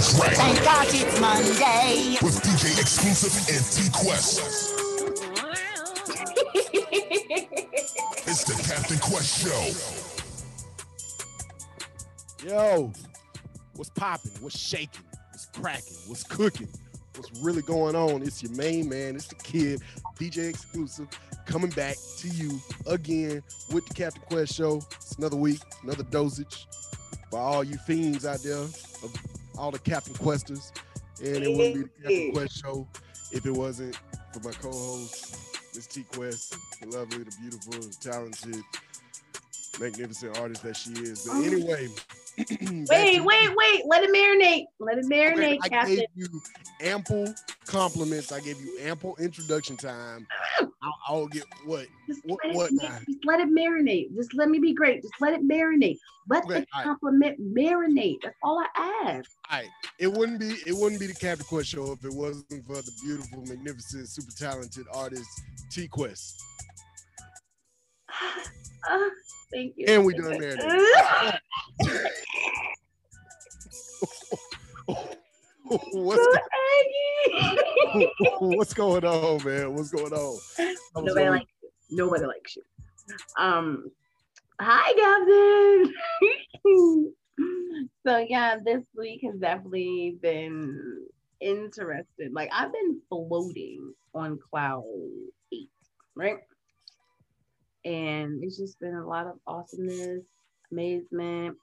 Right. Thank God it's Monday. With DJ Exclusive and T Quest. it's the Captain Quest Show. Yo, what's popping? What's shaking? What's cracking? What's cooking? What's really going on? It's your main man. It's the kid, DJ Exclusive, coming back to you again with the Captain Quest Show. It's another week, another dosage for all you fiends out there of all the Captain Questers. And it wouldn't be the Captain mm-hmm. Quest Show if it wasn't for my co-host, Miss T Quest, the lovely, the beautiful, the talented, magnificent artist that she is. But oh. anyway, Wait, wait, wait. Let it marinate. Let it marinate, I Captain. gave you ample compliments. I gave you ample introduction time. I'll, I'll get what? Just What? let, what it, ma- just let it marinate. Just let me be great. Just let it marinate. Let Okay, the all right. compliment marinate. That's all I ask. All right. It wouldn't be. It wouldn't be the Captain Quest show if it wasn't for the beautiful, magnificent, super talented artist T Quest. Uh, thank you. And we done marinated. what's, what's going on, man? What's going on? Nobody you. Nobody likes you. Um, hi, Captain. so yeah, this week has definitely been interesting. Like I've been floating on cloud eight, right? And it's just been a lot of awesomeness, amazement.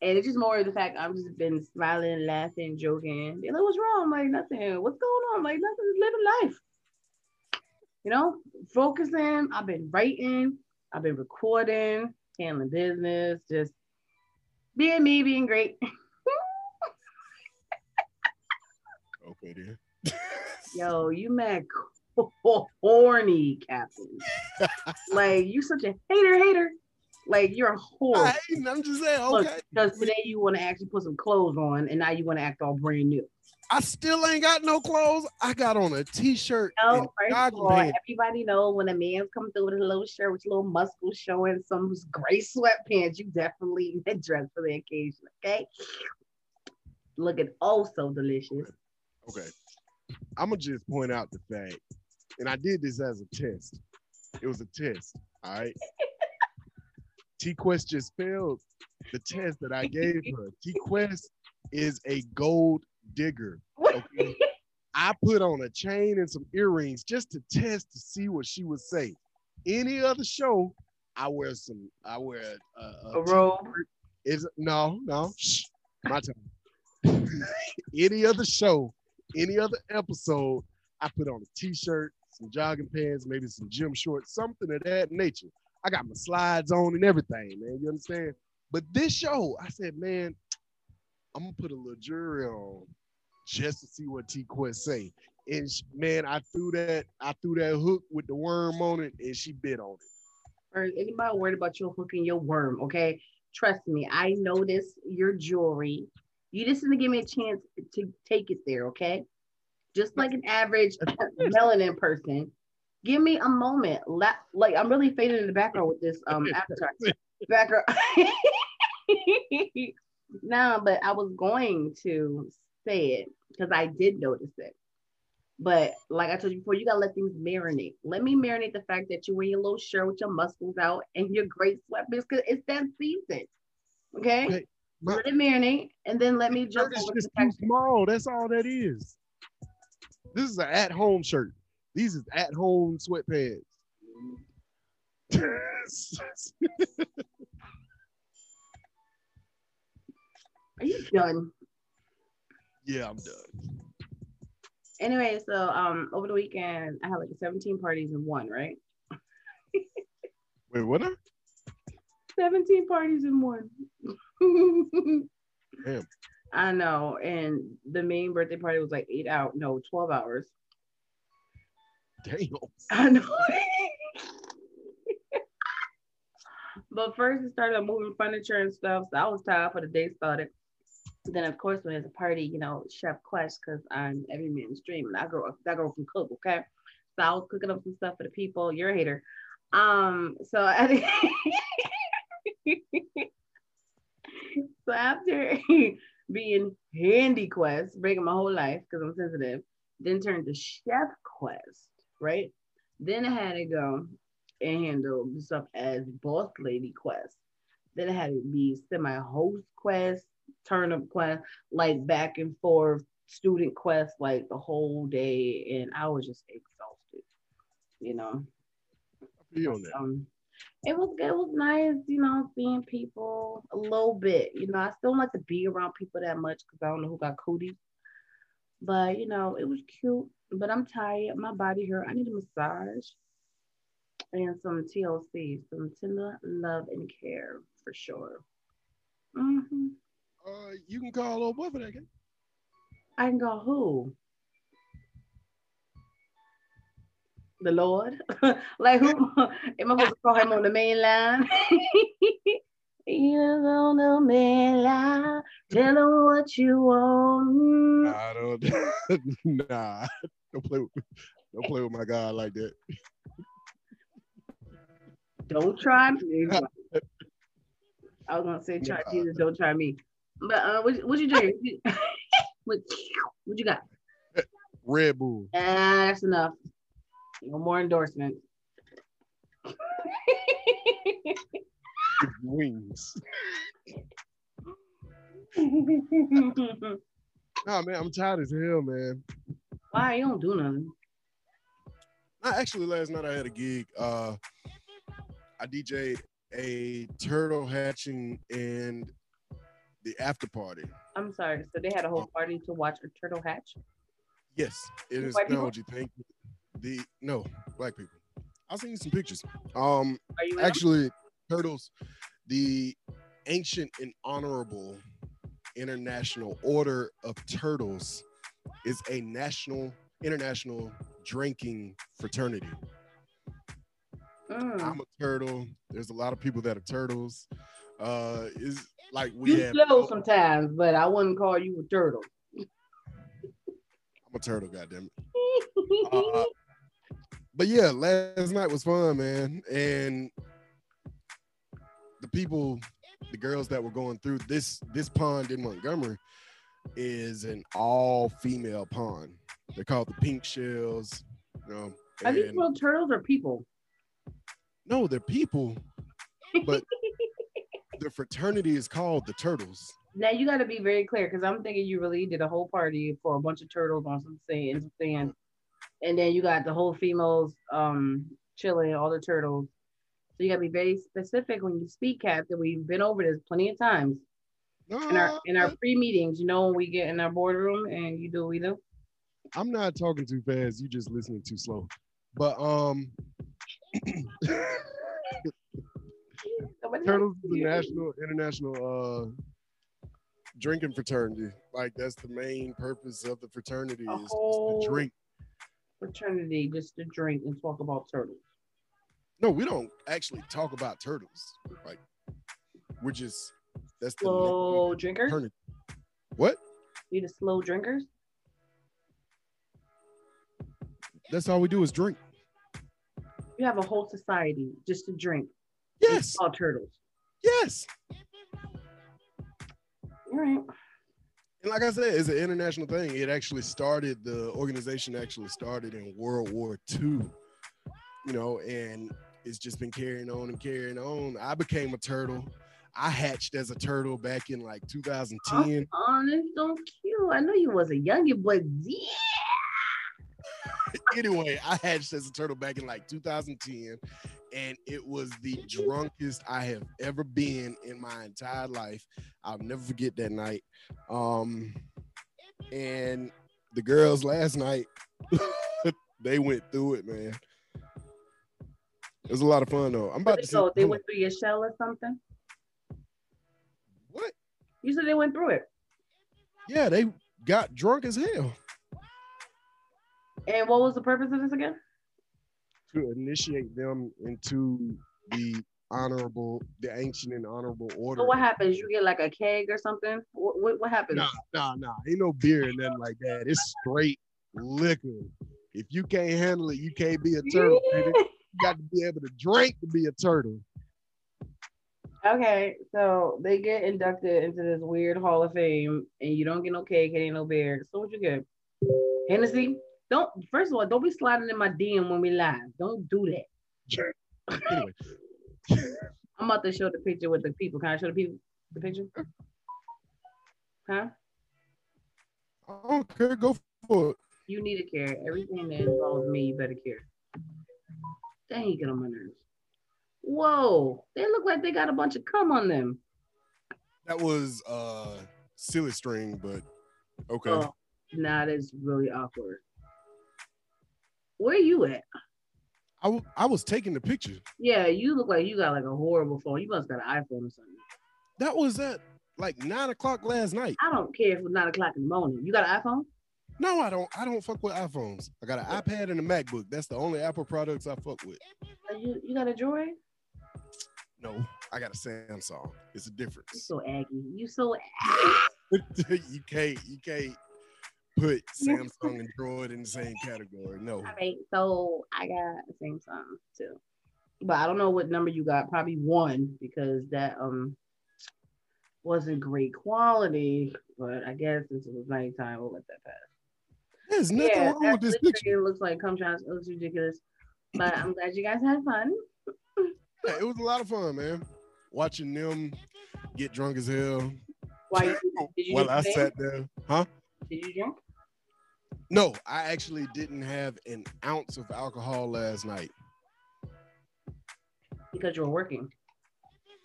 And it's just more of the fact I've just been smiling, laughing, joking. Like, what's wrong? Like, nothing. What's going on? Like, nothing. Living life you know, focusing. I've been writing, I've been recording, handling business, just being me, being great. Okay, then. Yo, you mad horny, Captain. like you such a hater, hater. Like you're a whore. I'm just saying. Okay. Because today you want to actually put some clothes on, and now you want to act all brand new. I still ain't got no clothes. I got on a t-shirt and No, first of all, everybody know when a man's coming through with a little shirt with a little muscles showing, some gray sweatpants, you definitely need dress for the occasion. Okay, looking oh so delicious. Okay. I'm gonna just point out the fact, and I did this as a test. It was a test. All right. T Quest just failed the test that I gave her. T Quest is a gold digger. Okay. I put on a chain and some earrings just to test to see what she would say. Any other show, I wear some. I wear a, a, A robe. Is no, no. Shh, my time. any other show, any other episode, I put on a t-shirt, some jogging pants, maybe some gym shorts, something of that nature. I got my slides on and everything, man. You understand? But this show, I said, man, I'm gonna put a little jury on just to see what T Quest say. And sh- man, I threw that, I threw that hook with the worm on it, and she bit on it. Or anybody worried about your hook and your worm? Okay, trust me, I notice your jewelry. You just to give me a chance to take it there. Okay, just like an average melanin person. Give me a moment. La- like I'm really fading in the background with this um avatar background. no, but I was going to say it because I did notice it. But like I told you before, you gotta let things marinate. Let me marinate the fact that you wear your little shirt with your muscles out and your great sweatpants because it's that season. Okay. My- let it marinate, and then let me jump over to just the too small. That's all that is. This is an at-home shirt. These is at-home sweatpants. Are you done? yeah, I'm done. Anyway, so um, over the weekend I had like 17 parties in one, right? Wait, what? now? 17 parties in one. Damn. I know. And the main birthday party was like eight out, no, 12 hours. Damn. I know. but first it started moving furniture and stuff. So I was tired for the day started. Then of course when there's a party, you know, Chef Quest, because I'm every man's dream and I girl that girl can cook, okay? So I was cooking up some stuff for the people. You're a hater. Um, so I so after being handy quest, breaking my whole life because I'm sensitive, then turned to chef quest, right? Then I had to go and handle stuff as boss lady quest. Then I had to be semi-host quest, turnip quest, like back and forth student quest, like the whole day, and I was just exhausted, you know. I feel on that. Um, it was it was nice, you know, seeing people a little bit. You know, I still don't like to be around people that much because I don't know who got cooties. But you know, it was cute. But I'm tired. My body hurt. I need a massage and some TLC, some tender love and care for sure. hmm Uh, you can call old boy for that. I can go who? The Lord? like who am I supposed to call him on the main line? Is on the main line. Tell him what you want. I don't. nah, don't play with. Don't play with my God like that. Don't try me. I was gonna say try Nah. Jesus, don't try me. But uh, what, what you drink? what, what you got? Red Bull. Ah, that's enough. No more endorsements. Wings. Nah, man, I'm tired as hell, man. Why you don't do nothing? Nah, actually, last night I had a gig. Uh, I DJ'd a turtle hatching and the after party. I'm sorry. So they had a whole party to watch a turtle hatch. Yes, it is not people? what you. The no black people. I'll send you some pictures. Um, Are you in them? actually, turtles, the ancient and honorable International Order of Turtles is a national, international drinking fraternity. Mm. I'm a turtle. There's a lot of people that are turtles. Uh, is like we You have. slow sometimes, but I wouldn't call you a turtle. I'm a turtle, goddamn it. Uh, but yeah, last night was fun, man. And the people, the girls that were going through this this pond in Montgomery is an all female pond. They're called the pink shells. You know, Are these real turtles or people? no, they're people, but the fraternity is called the turtles. Now you got to be very clear because I'm thinking you really did a whole party for a bunch of turtles on some sand, some sand, and then you got the whole females um chilling, all the turtles. So you got to be very specific when you speak, Captain. We've been over this plenty of times in our in our pre meetings. You know when we get in our boardroom and you do what we do. I'm not talking too fast. You just listening too slow. But um, Turtles is here. national, international uh drinking fraternity. Like that's the main purpose of the fraternity is, is to drink. Fraternity just to drink and talk about turtles. No, we don't actually talk about turtles. Like we're just that's the Slow drinkers. fraternity. What? You the slow drinkers. That's all we do is drink. You have a whole society just to drink. Yes, All turtles. yes. All right. And like I said, it's an international thing. It actually started, the organization actually started in World War II, you know, and it's just been carrying on and carrying on. I became a turtle. I hatched as a turtle back in like 2010. Oh, that's so cute. I know you was a youngin, but yeah. anyway, I hatched as a turtle back in like 2010, and it was the drunkest I have ever been in my entire life. I'll never forget that night. Um, and the girls last night, they went through it, man. It was a lot of fun though. I'm about to So say, they went through your shell or something. what? You said they went through it. Yeah, they got drunk as hell And what was the purpose of this again? To initiate them into the honorable, the ancient and honorable order. So what happens? You get like a keg or something? What what, what happens? Nah, nah, nah. Ain't no beer and nothing like that. It's straight liquor. If you can't handle it, you can't be a turtle. You got to be able to drink to be a turtle. Okay, so they get inducted into this weird Hall of Fame, and you don't get no cake, it ain't no beer. So what you get? Hennessy? Don't first of all, don't be sliding in my DM when we live. Don't do that. Anyway, I'm about to show the picture with the people. Can I show the people the picture? Huh? I don't care. Go for it. You need to care. Everything that involves me, you better care. Dang, you get on my nerves. Whoa, they look like they got a bunch of cum on them. That was uh silly string, but okay. Oh, nah, that's really awkward. Where you at? I, w- I was taking the picture. Yeah, you look like you got like a horrible phone. You must got an iPhone or something. That was at like nine o'clock last night. I don't care if it's nine o'clock in the morning. You got an iPhone? No, I don't. I don't fuck with iPhones. I got an iPad and a MacBook. That's the only Apple products I fuck with. Uh, You you got a Droid? No, I got a Samsung. It's a difference. so aggy. You so you can't you can't put Samsung and Droid in the same category. No. All right, so I got song too, but I don't know what number you got. Probably one because that um wasn't great quality. But I guess this was nighttime. We'll let that pass. There's nothing yeah, wrong with this picture. picture looks like come shots. It looks ridiculous, but I'm glad you guys had fun. Yeah, it was a lot of fun, man. Watching them get drunk as hell Why did you while I sat there. Huh? Did you drink? No, I actually didn't have an ounce of alcohol last night. Because you were working.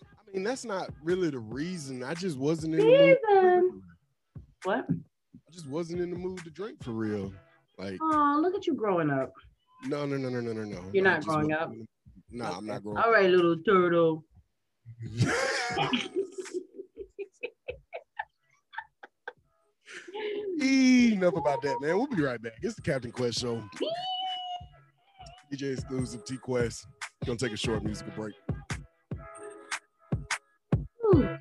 I mean, that's not really the reason. I just wasn't in the mood. to drink Reason. for real. What? I just wasn't in the mood to drink for real. Like, Oh, look at you growing up. no, no, no, no, no, no, no. You're not growing up? in the- No, I'm not growing All right, little turtle. Enough about that, man. We'll be right back. It's the Captain Quest Show. DJ exclusive T Quest. Gonna take a short musical break. Ooh.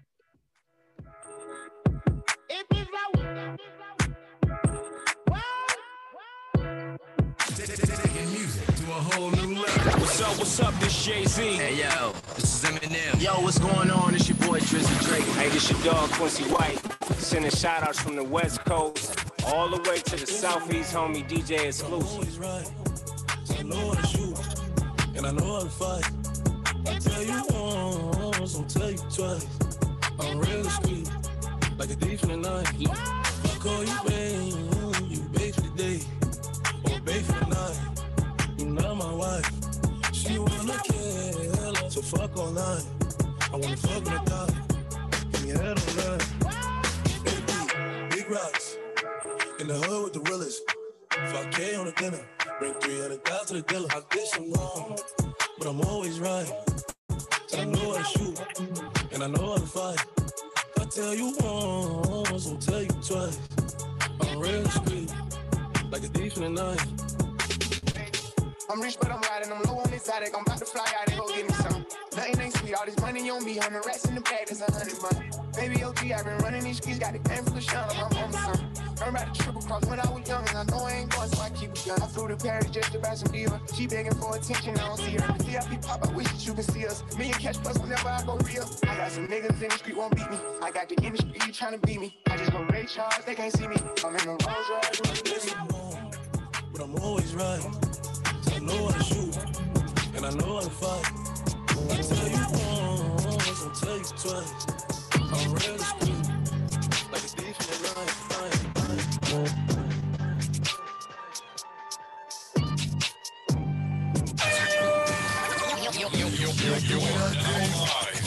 What's up, what's up, this Jay Z. Hey yo, this is Eminem. Yo, what's going on? It's your boy Drizzy Drake. Hey, this your dog Quincy White. Sending shout outs from the West Coast all the way to the Southeast, homie DJ exclusive. right. I know to shoot, and I know to fight. I tell you once, I'll tell you twice. I'm real street, like a thief in the night. I call you babe, you babe for the day, or babe for the night. You not my wife. She wanna kill, so fuck all night. I wanna fuck with a die. Give me head on night. Rocks. In the hood with the realest. 5K on the dinner. Bring 300 down to the dealer. I did some wrong, but I'm always right. I know how to shoot, and I know how to fight. I tell you once, I'll tell you twice. I'm real street, like a thief in the night. I'm rich, but I'm riding. I'm low on attic. I'm about to fly out and go get me some. Nothing ain't sweet. All this money on me. I'm the rest in the bag. That's a hundred month. Baby OG, I've been running these streets. Got the game full of shine on my mama's son. Learned about the triple cross when I was young. And I know I ain't going, so I keep it young. I flew to Paris just to buy some diva. She begging for attention. I don't see her. The VIP pop, I wish that you could see us. Me and Cash Plus whenever I go real. I got some niggas in the street won't beat me. I got the industry trying to beat me. I just go Ray Charles. They can't see me. I'm in the Rolls Royce. the but I'm always right. I know how to shoot, and I know how to fight. I tell you once, don't tell you twice. I'm real street, like a thief in the night, night, night.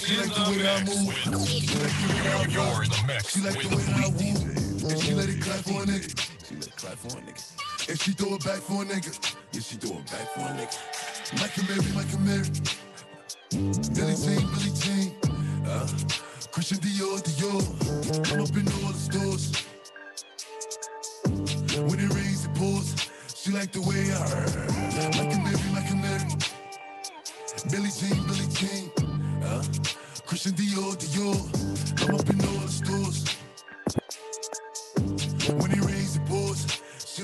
She like the way that I move. She like the way that I rock. You're in the mix She like the way I woo. And she let it clap for a nigga. She let it clap for a nigga. And she throw it back for a nigga. Yeah, she throw it back for a nigga. Like a Mary, like a Mary. Billie Jean, Billie Jean. Uh, Christian Dior, Dior. I'm up in all the stores. When it rains, it pours. She like the way I heard. Like a Mary, like a Mary. Billie Jean, Billie Jean. Uh, Christian Dior, Dior. I'm up in all the stores.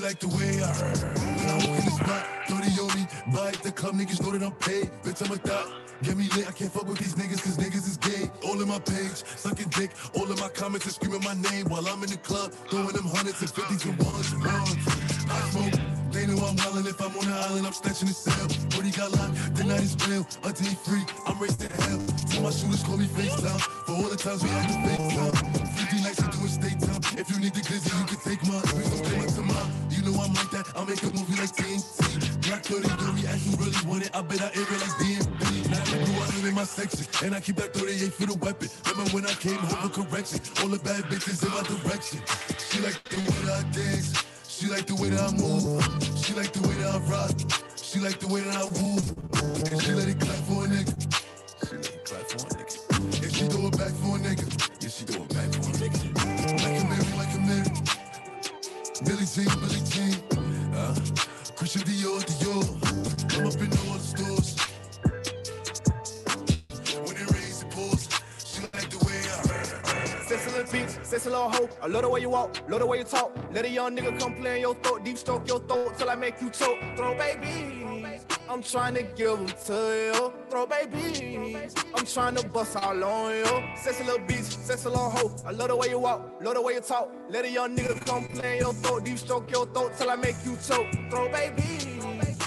Like the way I heard. When I walk in the spot, 30 on me. Buy at the club, niggas know that I'm paid. Bitch, I'm a thot. Get me lit, I can't fuck with these niggas cause niggas is gay. All in my page, sucking dick. All in my comments and screaming my name while I'm in the club. Throwing them hundreds and fifties and ones and ones. I smoke. They know I'm wildin' if I'm on the island, I'm snatching the cell. Brody got locked, the night is real. Until he free, I'm racing to hell. Till my shooters call me FaceTime. For all the times we had to FaceTime. 50 nights to do a state time. If you need the glizzy, you can take mine. Please don't to mine. Know I'm like that. I'll make a movie like TNT. Black 30 do me, as you really want it. I bet I ain't it like DMP. Now I do I live in my section. And I keep that 38 for the weapon. Remember when I came home correction? All the bad bitches in my direction. She like the way that I dance. She like the way that I move. She like the way that I rock. She like the way that I woo. And she let it clap for a nigga. She let it clap for a nigga. And she throw it back for a nigga. Yeah, she throw it Billie Jean, Billie Jean. Uh, Christian Dior, Dior. I'm up in all the stores. When it rains, it pours. She like the way I heard. Sexy little bitch, sexy little hoe. I love the way you walk, love the way you talk. Let a young nigga come play in your throat, deep stroke your throat till I make you choke. Throw babies, I'm trying to give them to you. Throw babies, I'm trying to bust all on you. Sexy little bitch, sexy little hoe. I love the way you walk, love the way you talk. Let a young nigga come play your throat, deep stroke your throat till I make you choke. Throw babies,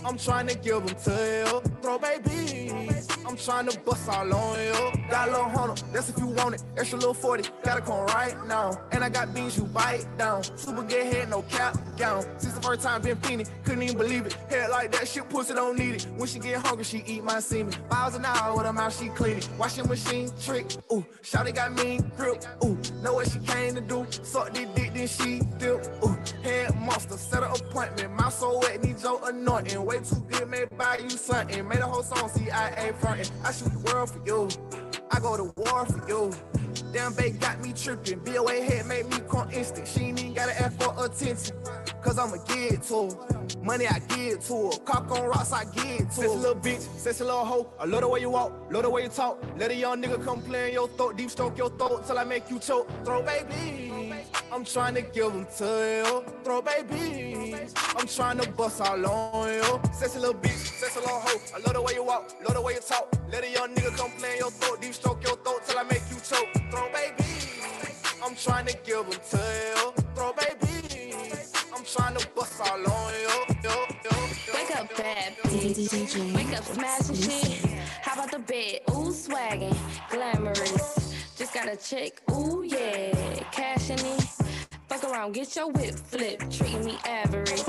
I'm trying to give them to you. Throw babies, I'm trying to bust all on you. Got a little hunter, that's if you want it. Extra little 40, gotta come right now. And I got beans you bite down. Super good head, no cap gown. Since the first time been feeling, couldn't even believe it. Head like that, shit pussy don't need it. When she get hungry, she eat my semen. Miles an hour with her mouth, she clean it. Washing machine trick, ooh. Shawty got mean grip, ooh. Know what she came to do. Suck this dick, then she dip, ooh. Head monster, set an appointment. Mouth so wet, need your anointing. Way too good, may buy you something. Made a whole song, CIA frontin'. I shoot the world for you. I go to war for you. Damn babe got me tripping. BOA head made me come instant. She ain't even gotta ask for attention. Cause I'ma give it to her. Money I give to her. Cock on rocks I give to her. Sexy little bitch, sexy little hoe. I love the way you walk, love the way you talk. Let a young nigga come play in your throat, deep stroke your throat till I make you choke. Throw baby. I'm trying to give them to you. Throw baby. I'm trying to bust all on you. Sexy little bitch, sexy little hoe. I love the way you walk, love the way you talk. Let a young nigga come play in your throat, deep stroke your throat till I make you choke. Throw baby. I'm trying to give them to you. Throw baby. I'm trying to bust all on you. Yo, yo, yo, Wake up, bad bitch. Wake up, smashing shit. How about the bed? Ooh, swaggin', glamorous. Just got a check. Ooh, yeah, cash in it. Fuck around, get your whip flip. Treating me average.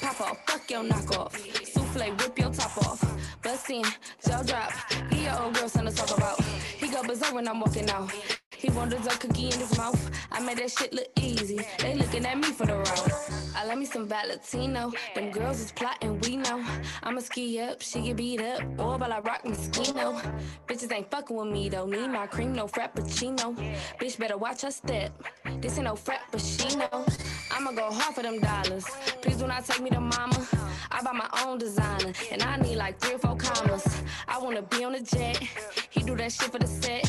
Pop off, fuck your knockoff. Souffle, whip your top off. Bustin', jaw drop. Give your old girl something to talk about. He go berserk when I'm walking out. He wonders a cookie in his mouth. I made that shit look easy. They looking at me for the route. I love me some Valentino. Them girls is plotting, we know. I'ma ski up, she get beat up. Or while I rock Moschino. Bitches ain't fucking with me though. Need my cream, no frappuccino. Bitch better watch her step. This ain't no frappuccino. I'ma go hard for them dollars. Please do not take me to mama. I buy my own designer. And I need like three or four commas. I wanna be on a jet. Do that shit for the set.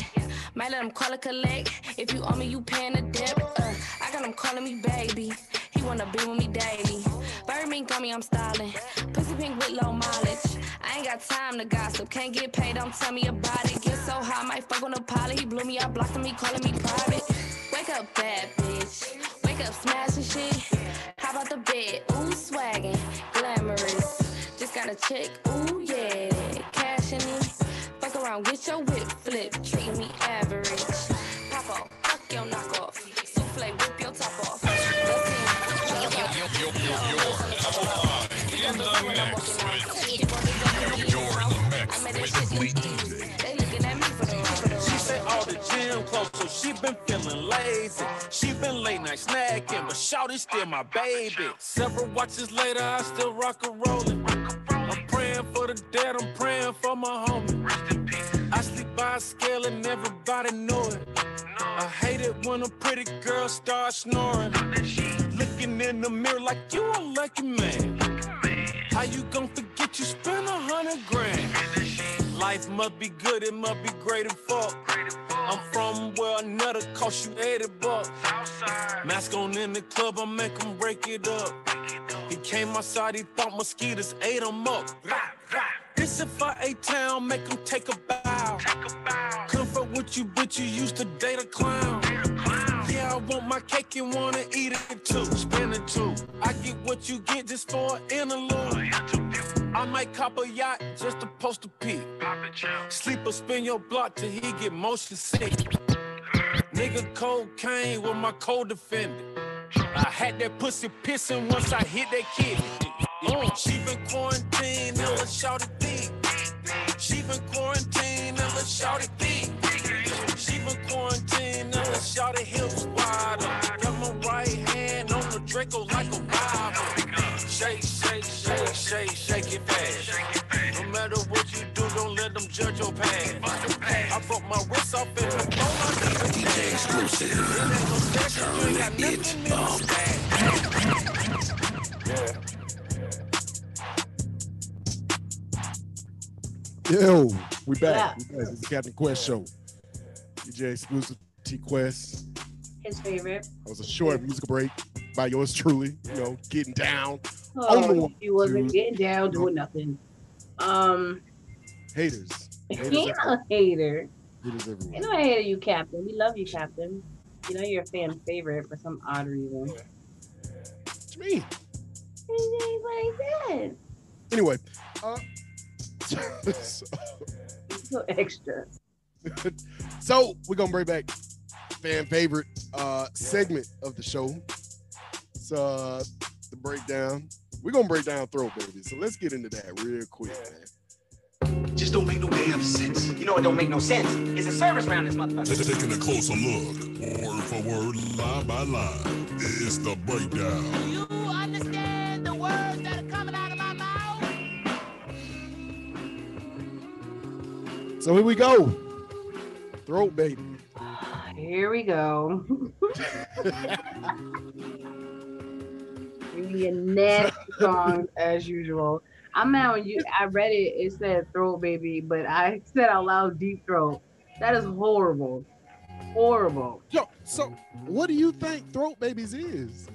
Might let him call it collect. If you owe me, you paying the debt. Uh, I got him calling me baby. He wanna be with me daily. Bird mink on me, I'm styling. Pussy pink with low mileage. I ain't got time to gossip. Can't get paid, don't tell me about it. Get so high, might fuck on a pilot. He blew me out, blocked me, calling me private. Wake up, bad bitch. Wake up, smashing shit. How about the bed? Ooh, swaggin', glamorous. Just got a check. Ooh, yeah, around with your whip flip. Treat me average. Pop off, fuck your knockoff. Souffle, whip your top off. You're in the mix with Lee DJ. She say all the gym clothes, so she been feeling lazy. She been late night snacking, but Shawty still my baby. Several watches later, I still rock and rollin'. Praying for the dead, I'm praying for my homie. I sleep by a scale and everybody know it. I hate it when a pretty girl starts snoring. Looking in the mirror like you a lucky man. How you gon' forget you spent a hundred grand? Life must be good, it must be great and fuck. I'm from where another cost you 80 bucks. Mask on in the club, I make him break it up. He came outside, he thought mosquitoes ate him up. This if I ate town, make him take a bow. Comfort with you, but you used to date a clown. Yeah, I want my cake and wanna eat it too. Spin it too. I get what you get just for an interlude. I might cop a yacht just to post a pic. Sleep or spin your block till he get motion sick. Nigga cocaine with my co-defendant. I had that pussy pissing once I hit that kid. Mm, she been quarantined, and let's shout it deep. She been quarantined, and let's shout it deep. She been quarantined, and let's shout it hips wider. Got my right hand on the Draco like a Bible. Shake, shake, shake, shake, shake it fast. No matter what you do, don't let them judge your past. I broke my wrist off in the phone. DJ exclusive. Turn it up. Yo, we back. Yeah. We back. It's the Captain Quest show. DJ exclusive T Quest. His favorite. That was a short musical break by yours truly. You know, getting down. Oh, one, he wasn't getting down, doing nothing. Um, Haters. Haters, he ain't a hater. haters everywhere. Ain't no hater, you captain. We love you, captain. You know you're a fan favorite for some odd reason. You mean? He's what he. Anyway, uh, so, so extra. so we're gonna bring back fan favorite uh segment of the show. It's uh the breakdown. We're gonna break down throw baby. So let's get into that real quick, man. Just don't make no damn sense. You know it don't make no sense. It's a service round this motherfucker. Just taking a closer look, word for word, line by line, it's the breakdown. You understand the words that are coming out of my mouth? So here we go. Throat baby. Here we go. Me a nasty song as usual. I'm when you. I read it. It said throat baby, but I said out loud deep throat. That is horrible. Horrible. Yo, so what do you think throat babies is?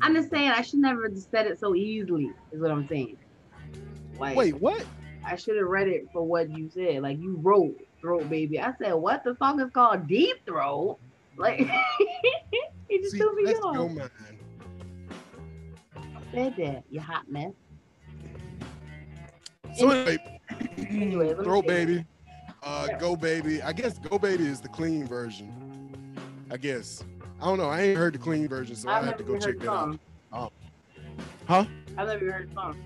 I'm just saying I should never have said it so easily. Is what I'm saying. Like, Wait, what? I should have read it for what you said. Like you wrote throat baby. I said what the song is called deep throat. Like you just See, threw me off. Said that, you hot mess. So anyway, Anyway, throat baby. Uh, go baby. I guess go baby is the clean version. I guess. I don't know. I ain't heard the clean version, so I I've to go check that out. Um, huh? I've never heard the song.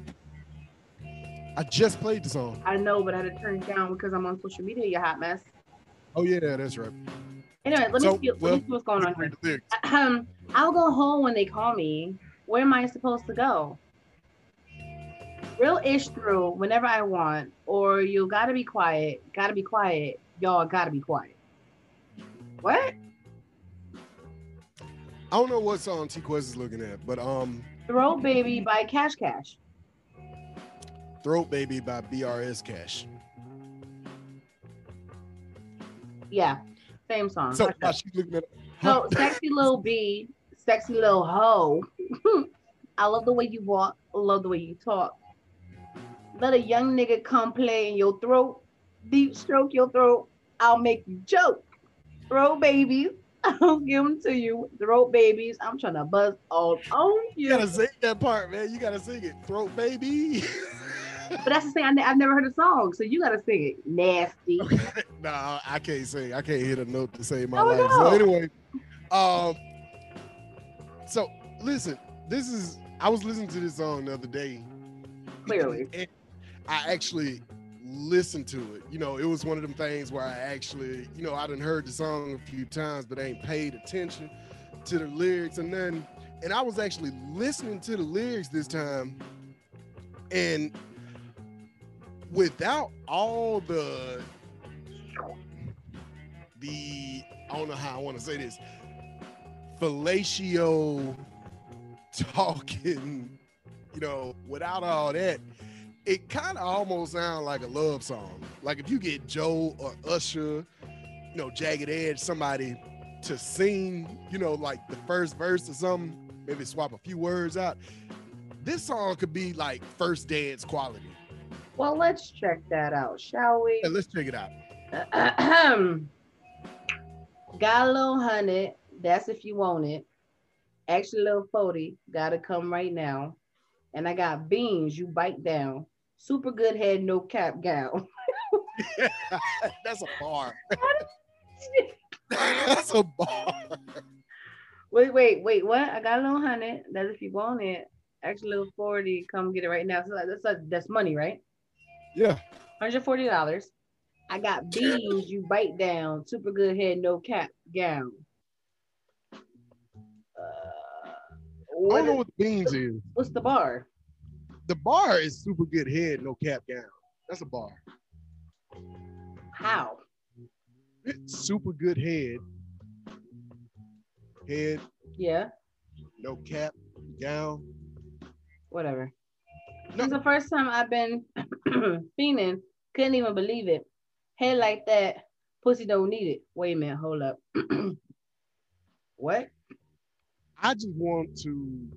I just played the song. I know, but I had to turn it down because I'm on social media, you hot mess. Oh yeah, that's right. Anyway, let me So, see, let me see what's going on here. read the lyrics. Um, I'll go home when they call me. Where am I supposed to go? Real ish through whenever I want, or you gotta be quiet. Gotta be quiet. Y'all gotta be quiet. What? I don't know what song T Quest is looking at, but um, Throw Baby by Cash Cash. Throat Baby by BRS Kash. Yeah, same song. So while she's looking at So sexy little B, sexy little hoe. I love the way you walk. I love the way you talk. Let a young nigga come play in your throat, deep stroke your throat. I'll make you choke. Throw babies. I'll give them to you. Throat babies. I'm trying to buzz all on You you. gotta sing that part, man. You gotta sing it. Throat baby. But that's the thing. I I've never heard a song, so you gotta sing it. Nasty. nah, I can't sing. I can't hit a note to save my Oh, life. no. So anyway, um, so listen, this is I was listening to this song the other day, Clearly. And I actually listened to it. You know, it was one of them things where I actually, you know, I done heard the song a few times, but I ain't paid attention to the lyrics and then and I was actually listening to the lyrics this time and without all the the I don't know how I want to say this fellatio talking, you know, without all that, it kind of almost sounds like a love song. Like if you get Joe or Usher, you know, Jagged Edge, somebody to sing, you know, like the first verse or something, maybe swap a few words out. This song could be like first dance quality. Well, let's check that out, shall we? Yeah, let's check it out. Got a little hundred. That's if you want it. Extra little 40. Gotta come right now. And I got beans. You bite down. Super good head, no cap gown. That's a bar. That's a bar. Wait, wait, wait. What? I got a little hundred. That's if you want it. Extra little 40. Come get it right now. So that's that's, that's money, right? Yeah. $140. I got beans you bite down. Super good head, no cap gown. I don't know what the beans is. What's the bar? The bar is super good head, no cap gown. That's a bar. How? Super good head. Head, Yeah, no cap, gown. whatever. This is the first time I've been fiending. Couldn't even believe it. Head like that, pussy don't need it. Wait a minute, hold up. what? I just want to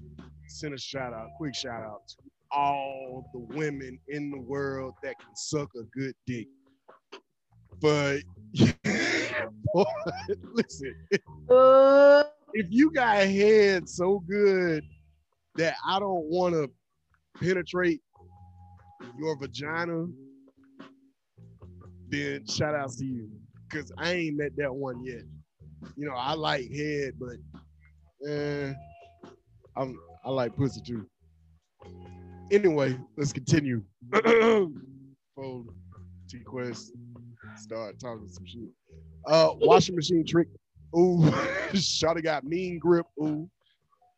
send a shout out, quick shout out to all the women in the world that can suck a good dick. But listen, Uh, if you got head so good that I don't want to penetrate your vagina, then shout out to you. Cause I ain't met that one yet. You know, I like head, but eh, I'm I like pussy too. Anyway, let's continue. Before T Quest start talking some shit. Uh washing machine trick. Ooh, Shawty got mean grip. Ooh.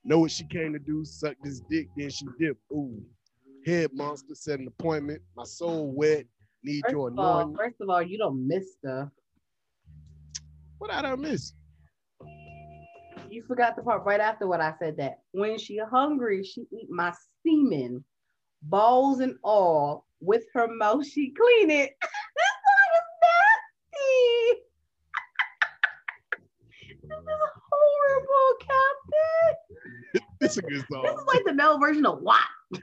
Know what she came to do, suck this dick, then she dip. Ooh. Head monster set an appointment. My soul wet. Need First your anointing. first of all, you don't miss stuff. What I don't miss? You forgot the part right after what I said that. When she hungry, she eat my semen, balls and all. With her mouth, she clean it. this song is nasty. this is horrible, Captain. It's a good song. This is like the male version of what?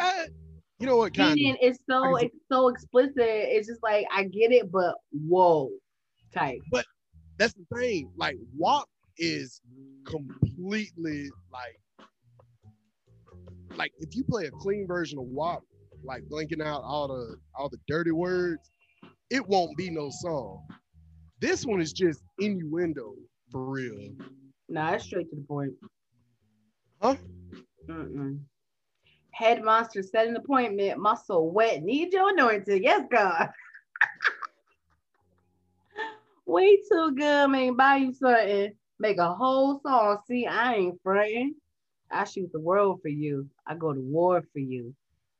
Uh, you know what kind Meaning it's so it's so explicit. It's just like I get it, but whoa, type. But that's the thing. Like WAP is completely like like if you play a clean version of WAP, like blanking out all the all the dirty words, it won't be no song. This one is just innuendo for real. Nah, it's straight to the point. Huh? Mm-mm. Head monster set an appointment. Muscle wet. Need your anointing. Yes, God. Way too good, man. Buy you something. Make a whole song. See, I ain't fronting. I shoot the world for you. I go to war for you.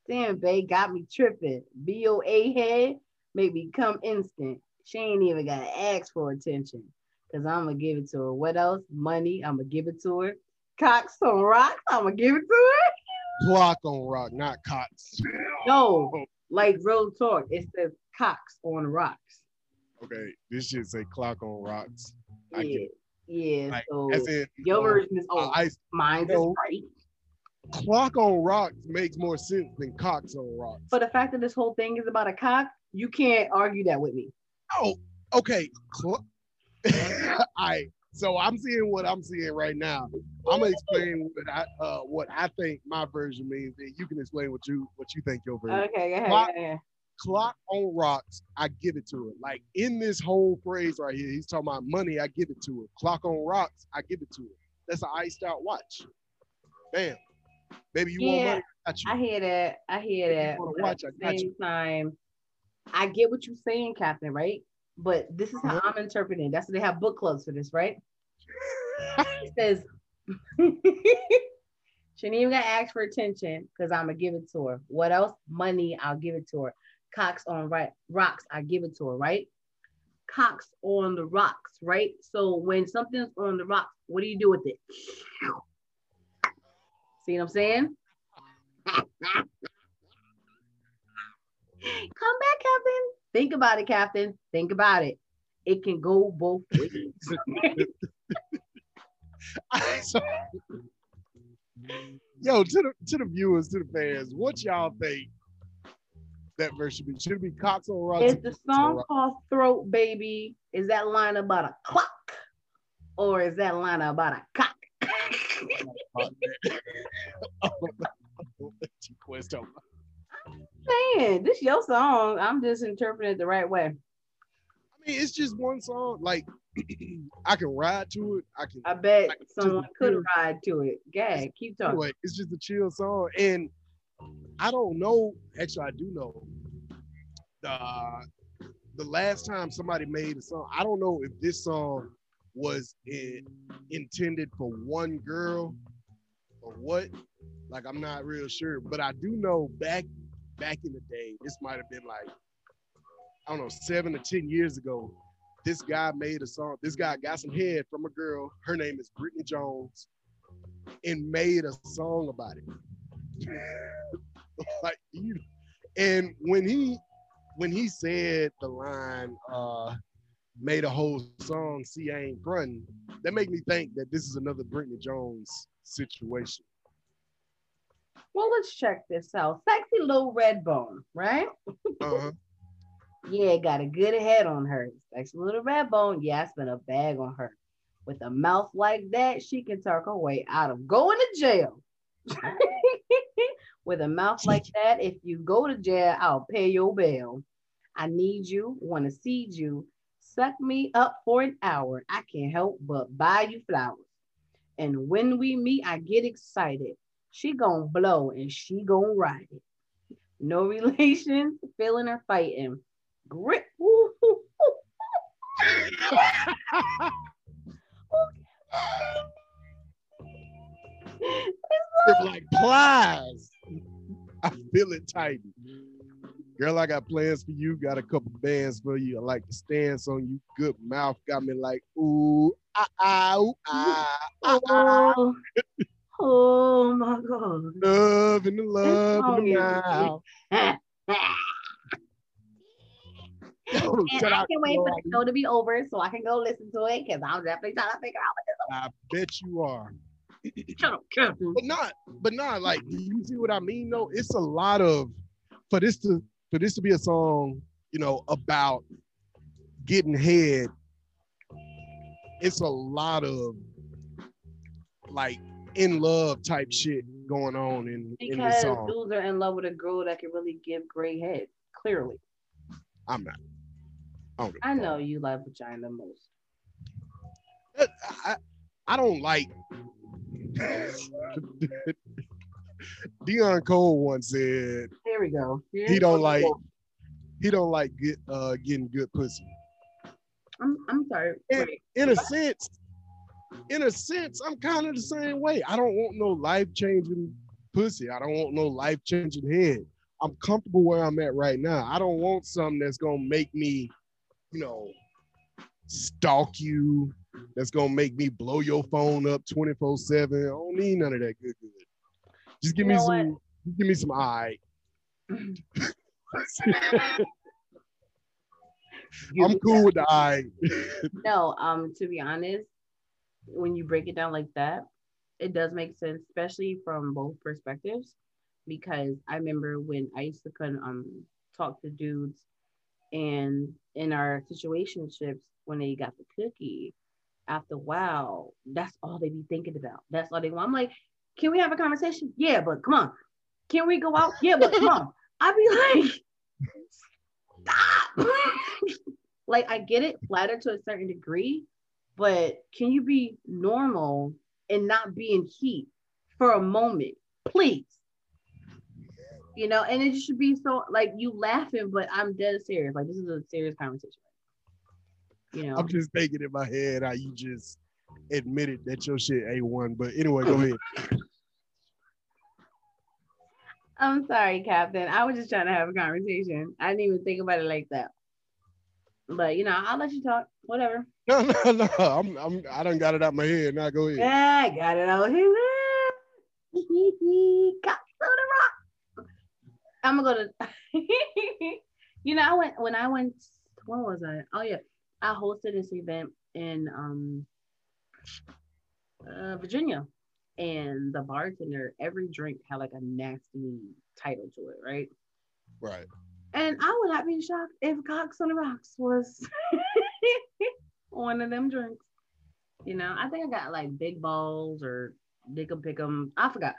Damn, babe, got me tripping. BOA head, make me come instant. She ain't even gotta ask for attention. Cause I'm gonna give it to her. What else? Money, I'm gonna give it to her. Cox on rocks, I'm gonna give it to her. Clock on rock, not cots. No, like real talk. It says cocks on rocks. Okay, this shit say clock on rocks. I Yeah, get it. yeah. Like, so as in, your uh, version is old. I- Mine's no. is right. Clock on rocks makes more sense than cocks on rocks. But the fact that this whole thing is about a cock, you can't argue that with me. Oh, okay. Cl- right. So I'm seeing what I'm seeing right now. I'm gonna explain what I uh what I think my version means, and you can explain what you what you think your version. Okay, go ahead. Go ahead. Clock on rocks, I give it to her. Like in this whole phrase right here, he's talking about money, I give it to her. Clock on rocks, I give it to her. That's an iced out watch. Bam. Baby, you want Yeah, money? I got you. I hear that. I hear that. watch, at I got the you. same time, I get what you're saying, Captain, right? But this is how Uh-huh. I'm interpreting. That's what they have book clubs for this, right? it says she ain't even gonna ask for attention because I'm gonna give it to her. What else? Money, I'll give it to her. Cocks on right rocks, I give it to her, right? Cocks on the rocks, right? So when something's on the rocks, what do you do with it? See what I'm saying? Come back, Captain. Think about it, Captain. Think about it. It can go both ways. So- Yo, to the to the viewers, to the fans, what y'all think that verse should be? Should it be Cox on Rocks? Is the song called Throat Baby? Is that line about a clock? Or is that line about a cock? Man, this your song. I'm just interpreting it the right way. I mean, it's just one song. Like I can ride to it. I can. I bet I can someone could ride to it. Gag, keep talking. Anyway, it's just a chill song, and I don't know. Actually, I do know. The the last time somebody made a song, I don't know if this song was in, intended for one girl or what. Like I'm not real sure, but I do know back back in the day, this might have been like I don't know seven or ten years ago. This guy made a song. This guy got some head from a girl. Her name is Brittany Jones and made a song about it. like you, and when he when he said the line, uh, made a whole song, see I ain't frontin', that made me think that this is another Brittany Jones situation. Well, let's check this out. Sexy little red bone, right? Uh-huh. Yeah, got a good head on her. Sexy little red bone. Yeah, I spent a bag on her. With a mouth like that, she can talk her way out of going to jail. With a mouth like that, if you go to jail, I'll pay your bail. I need you, want to see you. Suck me up for an hour. I can't help but buy you flowers. And when we meet, I get excited. She gonna blow and she gonna ride it. No relations, feeling or fighting. Grip like plies. I feel it tighten. Girl, I got plans for you. Got a couple bands for you. I like the stance on you. Good mouth got me like ooh ah ah ooh, ah ah ah. Oh, oh my god. Love and the love song and the is- mouth. and I can't wait for the show to be over so I can go listen to it because I'm definitely trying to figure out what I bet you are. This Shut up, Captain. But not, but not like you see what I mean? though? it's a lot of for this to for this to be a song, you know, about getting head. It's a lot of like in love type shit going on in in this Because song. dudes are in love with a girl that can really give great head. Clearly. I'm not. I don't, I know you love vagina most. I, I don't like. Dion Cole once said Here we go. He don't go. like he don't like get uh getting good pussy. I'm, I'm sorry. In, in a sense, in a sense, I'm kind of the same way. I don't want no life changing pussy. I don't want no life changing head. I'm comfortable where I'm at right now. I don't want something that's gonna make me, you know, stalk you. That's gonna make me blow your phone up 24 seven. I don't need none of that good good. Just give You me some. just Give me some eye. I'm cool with the eye. No, um, to be honest, when you break it down like that, it does make sense, especially from both perspectives. Because I remember when I used to kind of um talk to dudes, and in our situationships, when they got the cookie, after a while, that's all they be thinking about. That's all they want. I'm like, can we have a conversation? Yeah, but come on. Can we go out? Yeah, but come on. I'd be like, stop. like I get it, flatter to a certain degree, but can you be normal and not be in heat for a moment, please? You know, and it should be so like you laughing, but I'm dead serious. Like this is a serious conversation. You know, I'm just thinking in my head how you just admitted that your shit A1. But anyway, go ahead. I'm sorry, Captain. I was just trying to have a conversation. I didn't even think about it like that. But you know, I'll let you talk. Whatever. No, no, no. I'm, I'm, I done got it out my head. Now go ahead. Yeah, I got it out here. Got to the rock. I'm gonna go to. you know, I went when I went. When was I? Oh yeah, I hosted this event in um uh, Virginia, and the bartender every drink had like a nasty title to it, right? Right. And I would not be shocked if Cox on the Rocks was one of them drinks. You know, I think I got like big balls or dick 'em pick 'em. I forgot.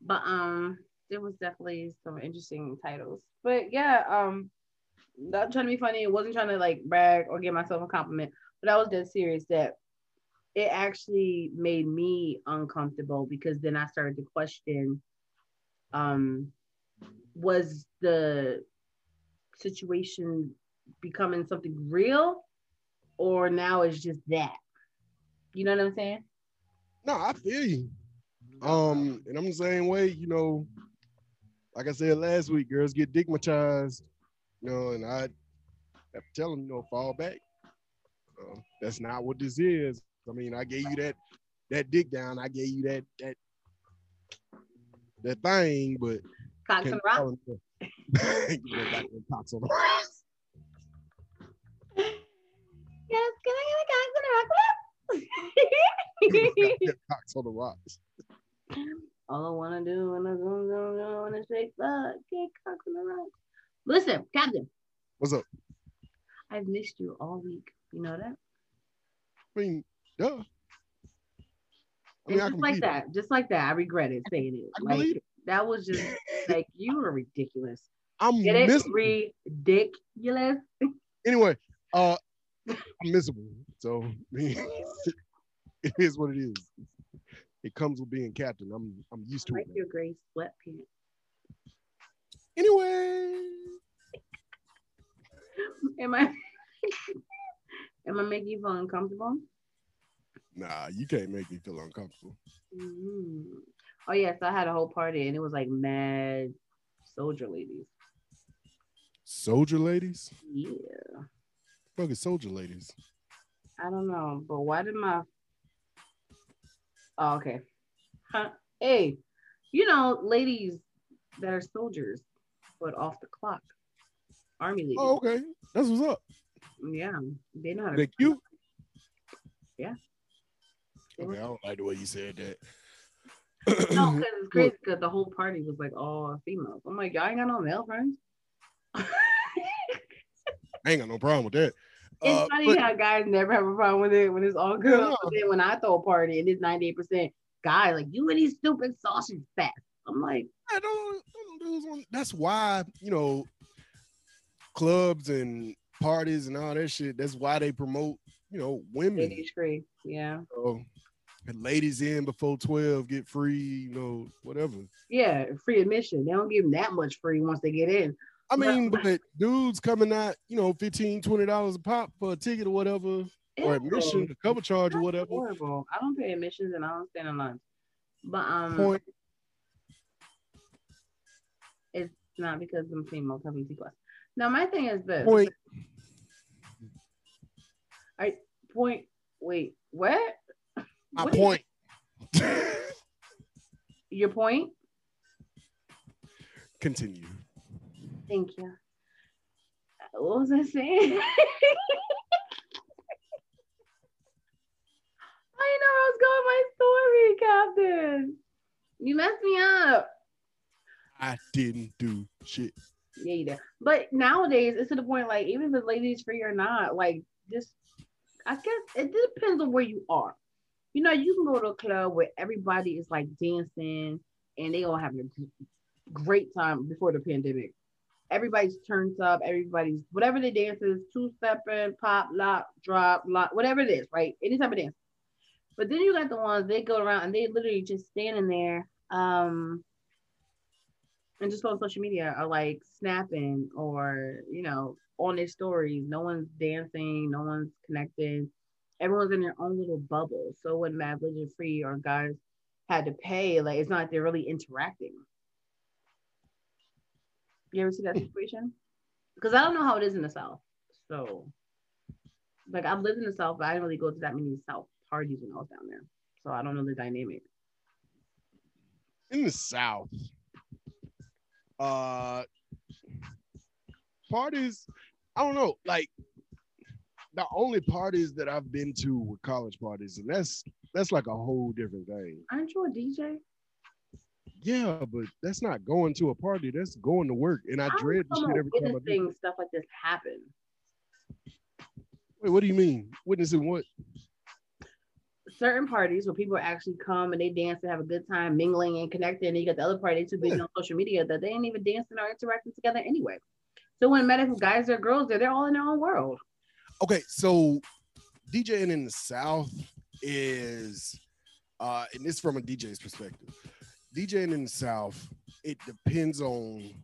But um there was definitely some interesting titles. But yeah, um not trying to be funny, it wasn't trying to like brag or give myself a compliment, but I was dead serious that it actually made me uncomfortable because then I started to question um was the situation becoming something real or now it's just that you know what i'm saying No, I feel you. Um, and I'm the same way, you know, like I said last week, girls get digmatized, you know, and I have to tell them, you know, fall back. Uh, that's not what this is. I mean, I gave you that that dick down, I gave you that that that thing, but Cox and rock. tell 'em to- You know, got cocks on the rocks. yes can i get a Cox and rock cocks on the rocks. all i want to do when i go want to shake the get Cox on the rock listen captain What's up? i've missed you all week you know that I mean, duh. I mean, just like believe it. that, just like that, I regretted saying it. I Like it. that was just like you were ridiculous. I'm Get it? Ridiculous. Anyway, uh, I'm miserable. So it is what it is. It comes with being captain. I'm I'm used to Like it. your gray sweatpants. Anyway, Am I? Am I making you feel uncomfortable? nah, you can't make me feel uncomfortable. Mhm. Oh yes, I had a whole party and it was like mad soldier ladies. Soldier ladies, Yeah, fucking soldier ladies. I don't know, but why did my? Oh, okay. Huh? Hey, you know, ladies that are soldiers, but off the clock. Army ladies. Oh, okay, that's what's up. Yeah, they know how to. They cute. Yeah. Okay, I don't like the way you said that. No, because it's crazy because the whole party was like all females. I'm like, y'all ain't got no male friends. I ain't got no problem with that. It's Uh, funny but- how guys never have a problem with it when it's all girls. Yeah. But then when I throw a party and it's 98% guys, like you and these stupid sausage fat. I'm like, I don't, I don't do this one. That's why you know clubs and parties and all that shit. That's why they promote you know women. ladies free. Yeah. So, and ladies in before twelve get free. You know whatever. Yeah, free admission. They don't give them that much free once they get in. I mean, but dudes coming out, you know, 15 dollars a pop for a ticket or whatever, or admission, a cover charge or whatever. Horrible. I don't pay admissions and I don't stand in line. But um Point. Not because I'm female coming to plus. Now my thing is this. Point. I point wait, what? My What point. Your point? Continue. Thank you. Uh, what was I saying? I know where I was going with my story, Captain. You messed me up. I didn't do shit. Yeah, you did. But nowadays, it's to the point like even if the ladies free or not, like just I guess it depends on where you are. You know, you can go to a club where everybody is like dancing and they all having a great time before the pandemic. Everybody's turned up, everybody's whatever the dance is, two stepping, pop, lock, drop, lock, whatever it is, right? Any type of dance. But then you got the ones they go around and they literally just standing there, um, and just on social media are like snapping or you know on their stories. No one's dancing, no one's connecting. Everyone's in their own little bubble. So when Mad Legend Free or guys had to pay, like it's not like they're really interacting. You ever see that hmm. situation? Because I don't know how it is in the South. So like I've lived in the South, but I didn't really go to that many South parties when I was down there. So I don't know the dynamic. in the South, uh, parties, I don't know, like the only parties that I've been to were college parties, and that's that's like a whole different thing. Aren't you a DJ? Yeah, but that's not going to a party. That's going to work, and I How dread come shit every time I do. stuff like this happen? Wait, what do you mean? Witnessing what? Certain parties where people actually come and they dance and have a good time mingling and connecting, and you got the other party too busy on social media that they ain't even dancing or interacting together anyway. So when medical guys or girls there, they're all in their own world. Okay, so DJing in the South is, uh, and this from a DJ's perspective. DJing in the South, it depends on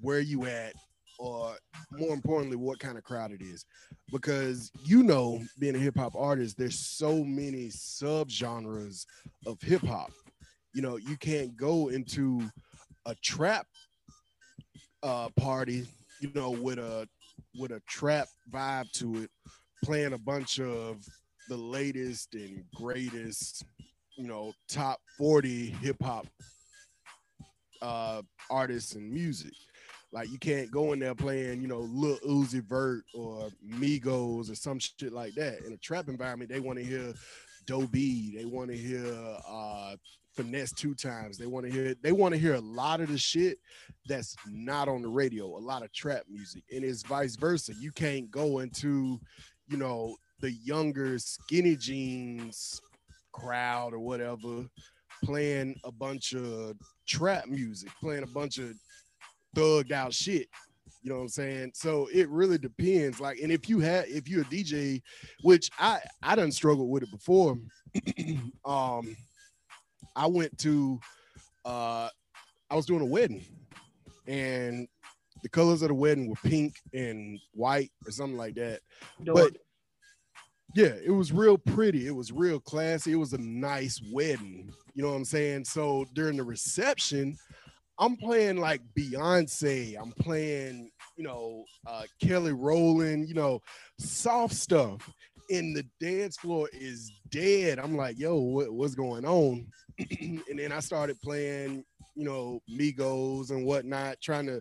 where you at, or more importantly, what kind of crowd it is. Because you know, being a hip hop artist, there's so many subgenres of hip hop. You know, you can't go into a trap uh party, you know, with a with a trap vibe to it, playing a bunch of the latest and greatest, you know, top 40 hip hop uh artists and music. Like you can't go in there playing, you know, Lil Uzi Vert or Migos or some shit like that. In a trap environment, they want to hear Dobie, they want to hear uh Finesse2Tymes. They want to hear they want to hear a lot of the shit that's not on the radio, a lot of trap music. And it's vice versa. You can't go into, you know, the younger skinny jeans crowd or whatever playing a bunch of trap music, playing a bunch of thugged out shit. You know what I'm saying? So it really depends. Like, and if you have if you're a DJ, which I I done struggled with it before. um I went to uh I was doing a wedding and the colors of the wedding were pink and white or something like that. But yeah, it was real pretty. It was real classy. It was a nice wedding. You know what I'm saying? So during the reception, I'm playing like Beyonce. I'm playing, you know, uh, Kelly Rowland, you know, soft stuff. And the dance floor is dead. I'm like, yo, what, what's going on? and then I started playing, you know, Migos and whatnot, trying to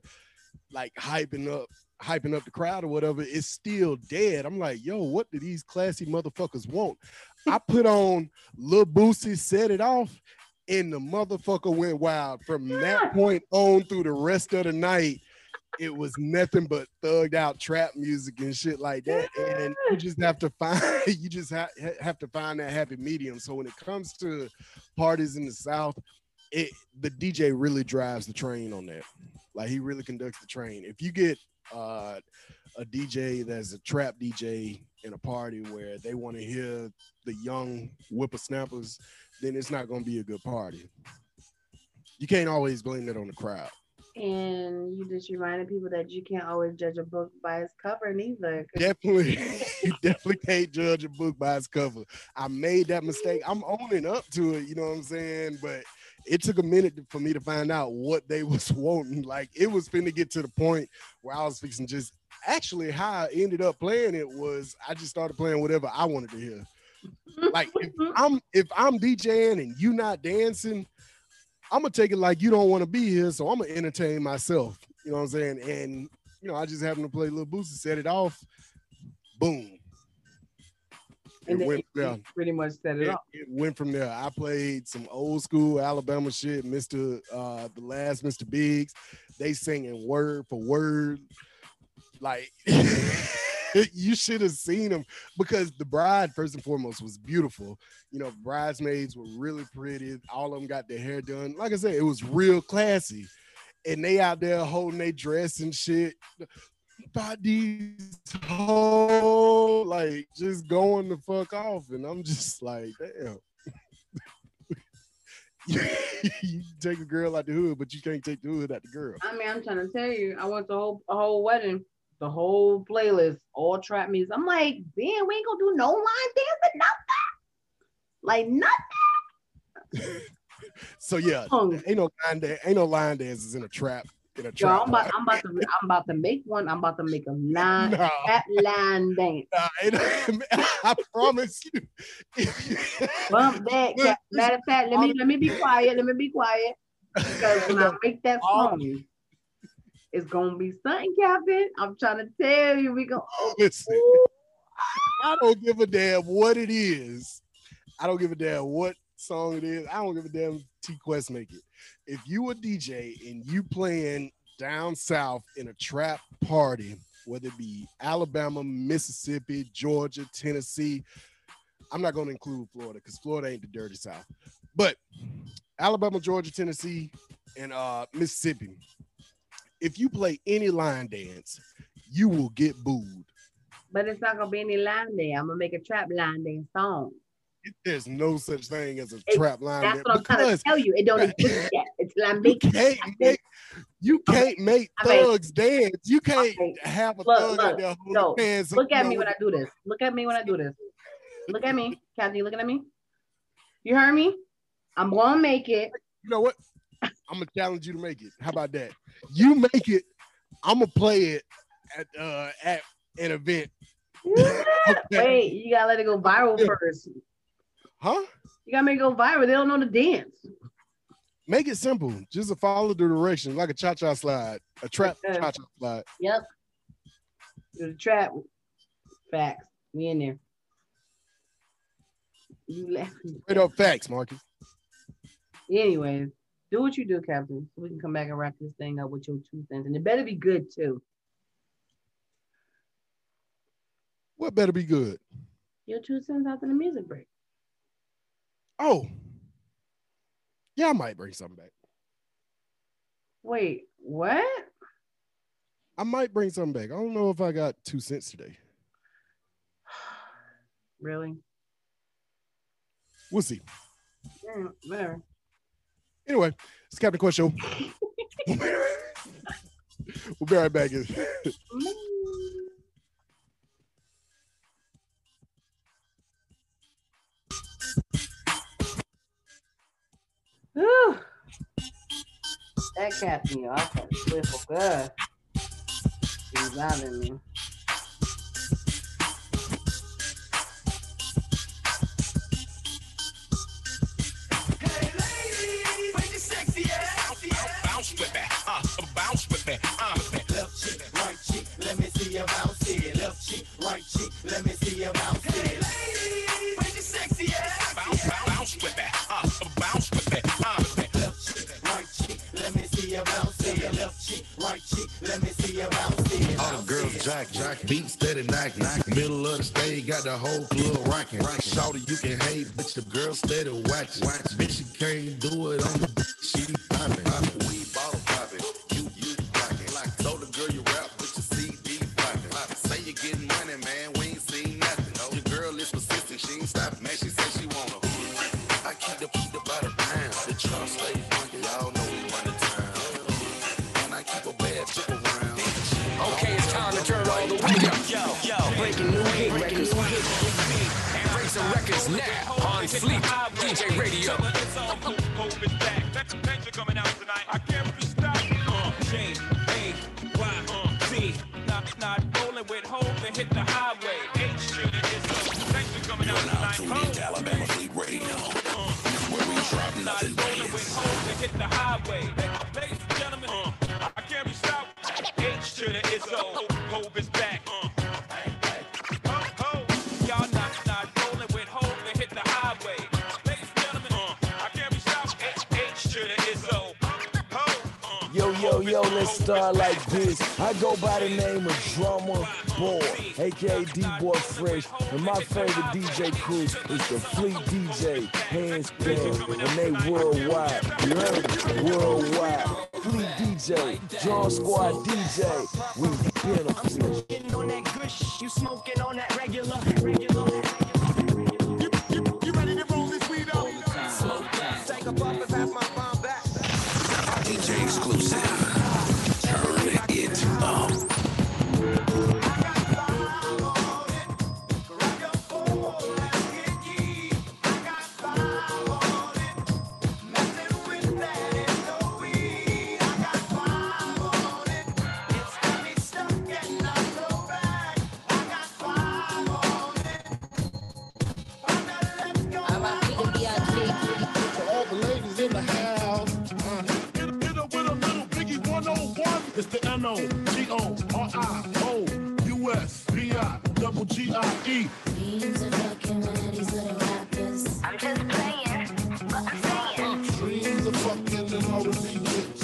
like hyping up, hyping up the crowd or whatever. It's still dead. I'm like, yo, what do these classy motherfuckers want? I put on Lil Boosie, set it off, and the motherfucker went wild. From that point on through the rest of the night, it was nothing but thugged out trap music and shit like that. And you just have to find, you just ha- have to find that happy medium. So when it comes to parties in the South, it the DJ really drives the train on that. Like he really conducts the train. If you get uh, a DJ that's a trap DJ in a party where they want to hear the young whippersnappers, then it's not going to be a good party. You can't always blame it on the crowd. And you just reminded people that you can't always judge a book by its cover neither. Definitely, you definitely can't judge a book by its cover. I made that mistake. I'm owning up to it. You know what I'm saying? But it took a minute for me to find out what they was wanting. Like it was finna get to the point where I was fixing just actually how I ended up playing it was I just started playing whatever I wanted to hear. Like if I'm if I'm DJing and you not dancing, I'm gonna take it like you don't want to be here, so I'm gonna entertain myself. You know what I'm saying? And you know, I just happened to play Lil Boosie, set it off, boom. It And then went it- there. pretty much set it It, off. it went from there. I played some old school Alabama shit, Mr. Uh, the last Mr. Biggs. They singing word for word. Like you should have seen them because the bride, first and foremost, was beautiful. You know, bridesmaids were really pretty. All of them got their hair done. Like I said, it was real classy. And they out there holding their dress and shit. Bodies whole, like just going the fuck off. And I'm just like, damn. you take a girl out the hood, but you can't take the hood out the girl. I mean, I'm trying to tell you, I went to whole a whole wedding, the whole playlist, all trap music. I'm like, damn, we ain't gonna do no line dancing, nothing. Like nothing. So yeah, ain't no line dan- ain't no line dances in a trap in a Yo, trap. I'm about, I'm about to I'm about to make one. I'm about to make a line No. trap line dance. Nah, I promise you. Bump that. Matter of fact, let me let me be quiet. Let me be quiet. Because when I make that song, it's gonna be something, Captain. I'm trying to tell you, we go. Listen, I don't give a damn what it is. I don't give a damn what song it is. I don't give a damn T Quest make it. If you a DJ and you playing down south in a trap party, whether it be Alabama, Mississippi, Georgia, Tennessee, I'm not going to include Florida because Florida ain't the dirty south, but Alabama, Georgia, Tennessee, and uh, Mississippi. If you play any line dance, you will get booed. But it's not gonna be any line dance. I'm gonna make a trap line dance song. There's no such thing as a It- trap line dance. That's dance what I'm trying to tell you. It don't exist yet. It's like you making can't make you can't make Okay. thugs dance. You can't have a Look, thug out look, there holding no. hands. Look at me when I do this. Look at me when I do this. Look at me, Kathy. You looking at me? You heard me? I'm gonna make it. You know what? I'm gonna challenge you to make it. How about that? You make it. I'm gonna play it at uh at an event. Wait, you gotta let it go viral first. Huh? You gotta make it go viral. They don't know the dance. Make it simple. Just follow the directions, like a cha-cha slide, a trap Okay. cha-cha slide. Yep. Do the trap. Facts. We in there. You laughing. Straight up facts, Marcus. Anyways, do what you do, Captain. So we can come back and wrap this thing up with your two cents. And it better be good too. What better be good? Your two cents after the music break. Oh, yeah, I might bring something back. Wait, what? I might bring something back. I don't know if I got two cents today. Really? We'll see. Mm, yeah, whatever. Anyway, it's Captain Quest Show. we'll be right back. Whew. That cat me off. I swear for God. He's bothering me. Me, uh, bounce with me, uh. Left cheek, right cheek, let me see you bounce it. Left cheek, right cheek, let me see you bounce it. Bounce, bounce, bounce with me, uh, bounce with me, uh. Left cheek, right cheek, let me see you bounce it. Left cheek, right cheek, let me see you bounce it. All the girls jack, jack, beat steady knock, knock. Middle of the stage, got the whole club rocking. Shawty, you can hate, bitch, the girl steady watching. Bitch, the name of Drummer Boy, aka D-Boy Fresh, and my favorite DJ crew is the Fleet DJ, hands down, and they worldwide. You heard me? Worldwide. Fleet DJ, John Squad DJ, N-O, G-O-R-I-O, U-S, B-I, double G-I-E. I'm just playing. Dreams of fucking and R&B bitch.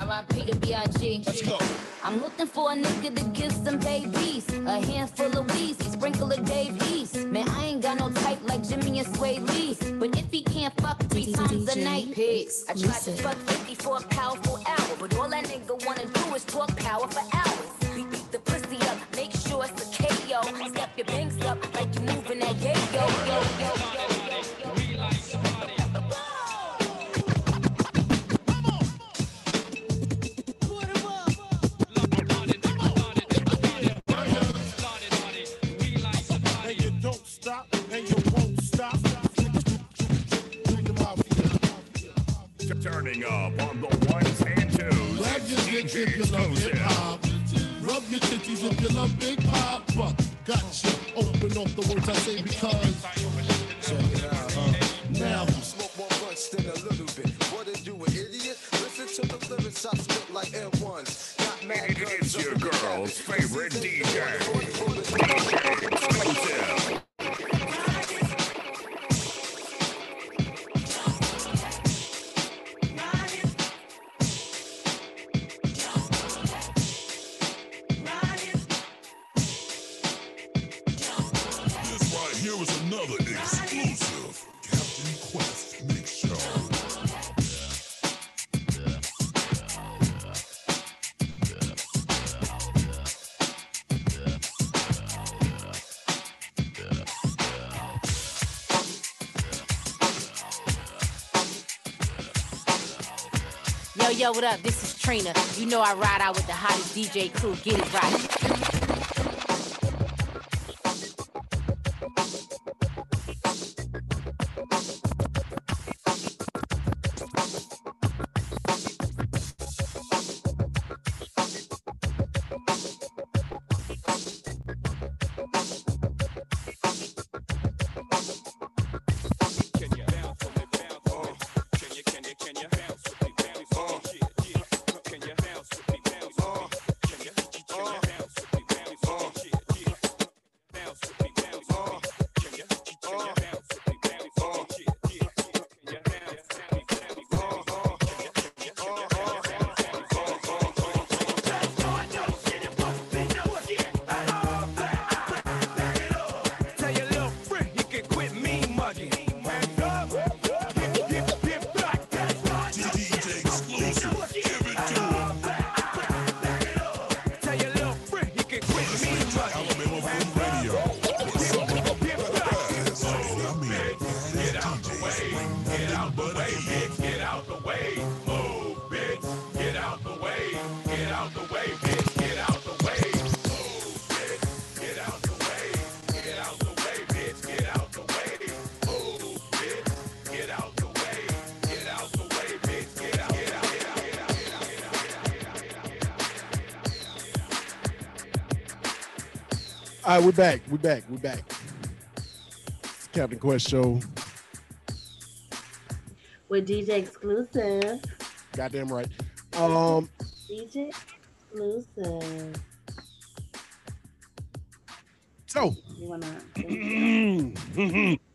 R.I.P. to B.I.G. Let's go. I'm looking for a nigga to give some babies. A handful of Weezy, sprinkle of Dave East. Man, I ain't got no type like Jimmy and Swae Lee. But if he can't fuck three times a night, pigs. I tried to fuck 50 for a powerful drug power for hours. Yo, yo, what up? This is Trina. You know I ride out with the hottest DJ crew. Get it right. Right, we're back. We're back. We're back. It's Captain Quest Show. With DJ exclusive. Goddamn right. Um, DJ exclusive. so. You wanna?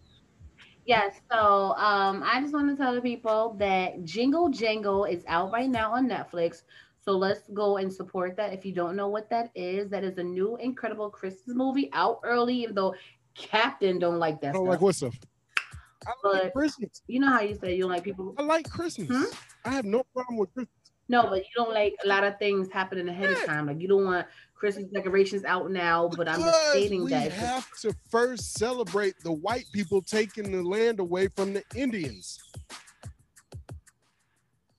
Yes, so um, I just want to tell the people that Jingle Jangle is out right now on Netflix. So let's go and support that. If you don't know what that is, that is a new incredible Christmas movie out early, even though Captain don't like that I don't stuff. like what stuff? but Christmas. you know how you say you don't like people. I like Christmas. Hmm? I have no problem with Christmas. No, but you don't like a lot of things happening ahead of time. Like you don't want Christmas decorations out now. But I'm just Because stating we that if- have to first celebrate the white people taking the land away from the Indians.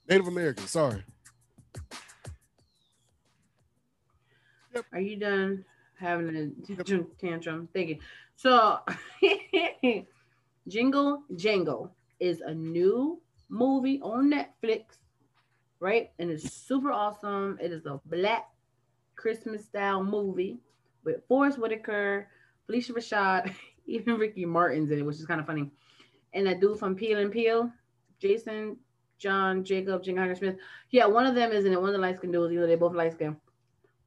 Native Americans, sorry. Are you done having a tantrum? tantrum? Thank you. So, Jingle Jangle is a new movie on Netflix, right? And it's super awesome. It is a black Christmas style movie with Forest Whitaker, Phylicia Rashad, even Ricky Martin's in it, which is kind of funny. And that dude from Peel and Peel, Jason John Jacob, Jingle Smith. Yeah, one of them is in it. One of the light skinned dudes. You know, they both light skinned.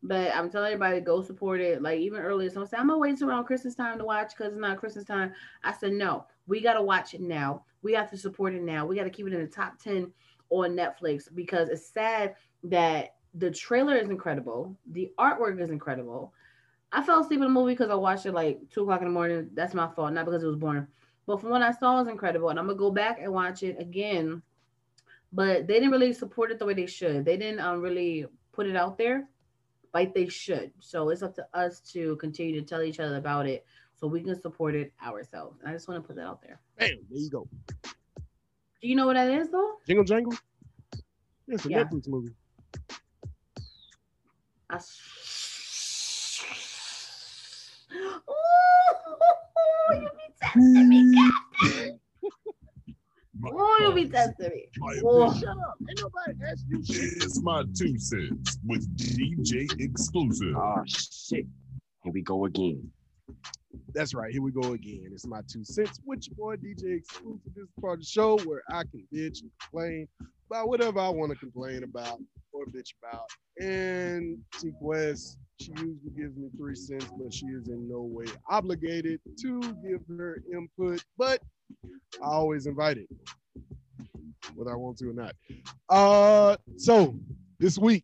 But I'm telling everybody, go support it. Like even earlier, someone said, I'm gonna wait around Christmas time to watch because it's not Christmas time. I said, no, we gotta watch it now. We have to support it now. We gotta keep it in the top 10 on Netflix because it's sad that the trailer is incredible, the artwork is incredible. I fell asleep in the movie because I watched it like two o'clock in the morning. That's my fault, not because it was boring. But from what I saw, it was incredible, and I'm gonna go back and watch it again. But they didn't really support it the way they should. They didn't um, really put it out there like they should. So it's up to us to continue to tell each other about it so we can support it ourselves. And I just want to put that out there. Bam, there you go. Do you know what that is though? Jingle Jangle. It's a Yeah. Netflix movie. I... Ooh, you be testing me, Captain. Oh, you be testing me. Oh. Shut up. Ain't nobody asked you shit. It's my two cents with DJ exclusive. Oh shit. Here we go again. That's right. Here we go again. It's my two cents with your boy DJ Exclusive. This is part of the show where I can bitch and complain about whatever I want to complain about or bitch about. And T Quest, she usually gives me three cents, but she is in no way obligated to give her input. But I always invite it, whether I want to or not. Uh, so this week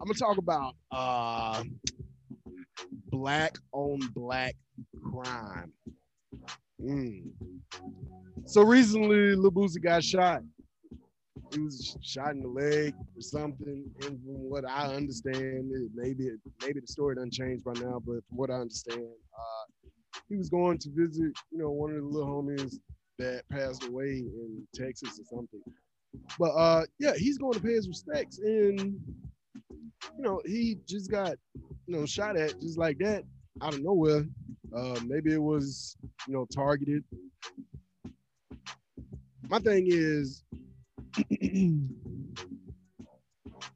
I'm gonna talk about uh black on black crime. Mm. So recently, Lil got shot. He was shot in the leg or something. And from what I understand, maybe maybe the story doesn't change by now, but from what I understand, uh, he was going to visit, you know, one of the little homies that passed away in Texas or something. But uh, yeah, he's going to pay his respects, and you know, he just got you know shot at just like that out of nowhere. Uh, maybe it was you know targeted. My thing is,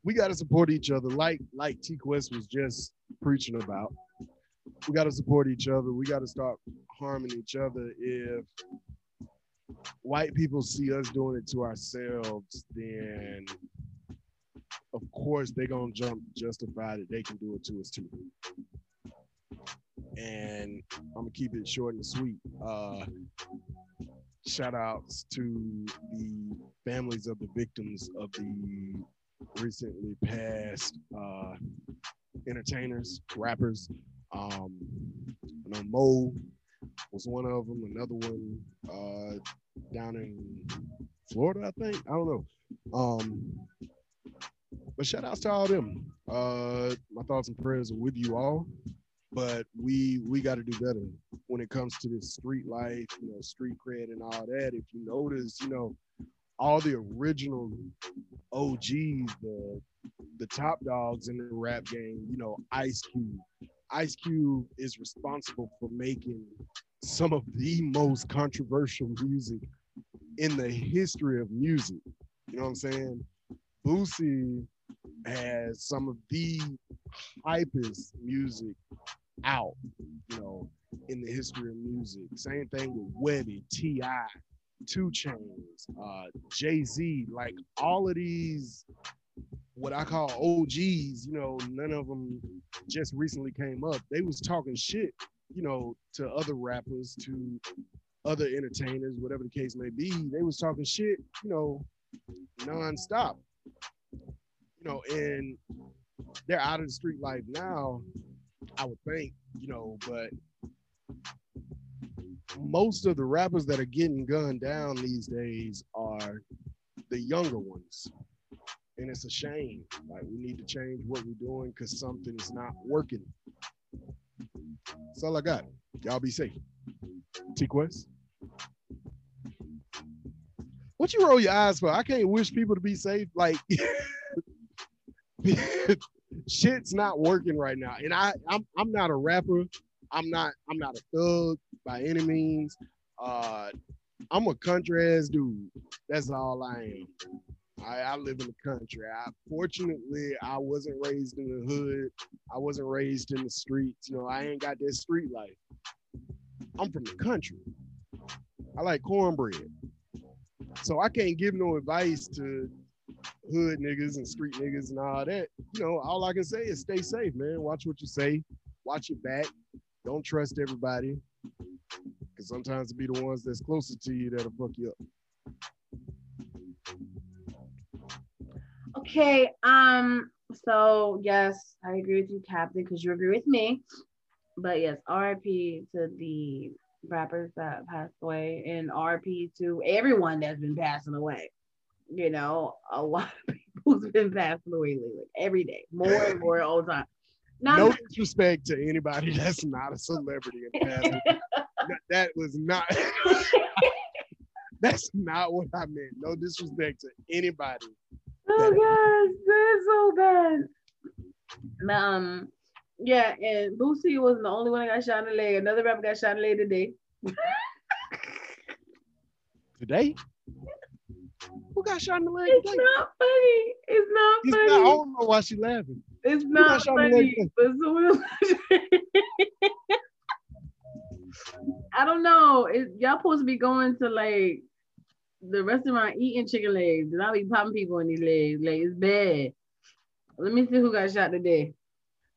we got to support each other, like like T Quest was just preaching about. We got to support each other. We got to stop harming each other. If white people see us doing it to ourselves, then of course they're gonna jump justify that they can do it to us too. And I'm gonna keep it short and sweet. Uh, shout outs to the families of the victims of the recently passed uh, entertainers, rappers. Um, I know Mo was one of them. Another one uh, down in Florida, I think. I don't know. Um, but shout outs to all them. Uh, my thoughts and prayers are with you all. But we we got to do better when it comes to this street life, you know, street cred and all that. If you notice, you know, all the original OGs, the the top dogs in the rap game, you know, Ice Cube. Ice Cube is responsible for making some of the most controversial music in the history of music. You know what I'm saying? Boosie has some of the hypest music out, you know, in the history of music. Same thing with Webbie, T.I., 2 Chainz, uh, Jay Z, like all of these, what I call OGs, you know, none of them just recently came up. They was talking shit, you know, to other rappers, to other entertainers, whatever the case may be. They was talking shit, you know, nonstop. You know, and they're out of the street life now, I would think, you know, but most of the rappers that are getting gunned down these days are the younger ones. And it's a shame. Like we need to change what we're doing because something is not working. That's all I got. Y'all be safe. T Quest. What you roll your eyes for? I can't wish people to be safe. Like shit's not working right now. And I I'm I'm not a rapper. I'm not I'm not a thug by any means. Uh I'm a country ass dude. That's all I am. I, I live in the country. I fortunately I wasn't raised in the hood. I wasn't raised in the streets. You know, I ain't got that street life. I'm from the country. I like cornbread. So I can't give no advice to hood niggas and street niggas and all that. You know, all I can say is stay safe, man. Watch what you say, watch your back. Don't trust everybody. Cause sometimes it be the ones that's closer to you that'll fuck you up. Okay. Um. So yes, I agree with you, Captain, because you agree with me. But yes, RIP to the rappers that passed away, and RIP to everyone that's been passing away. You know, a lot of people's been passing away lately, every day, more and more all the time. Not no disrespect to anybody that's not a celebrity that was not that's not what I meant. No disrespect to anybody. Oh gosh, that's so bad. Um, yeah, and Boosie wasn't the only one that got shot in the leg. Another rapper got shot in the leg today. Today? Who got shot in the leg? It's today? not funny. It's not It's funny. not, I don't know why she laughing. It's Who not shot in the leg funny. today? But someone I don't know. It, y'all supposed to be going to like the restaurant eating chicken legs, and I'll be popping people in these legs. Like it's bad. Let me see who got shot today.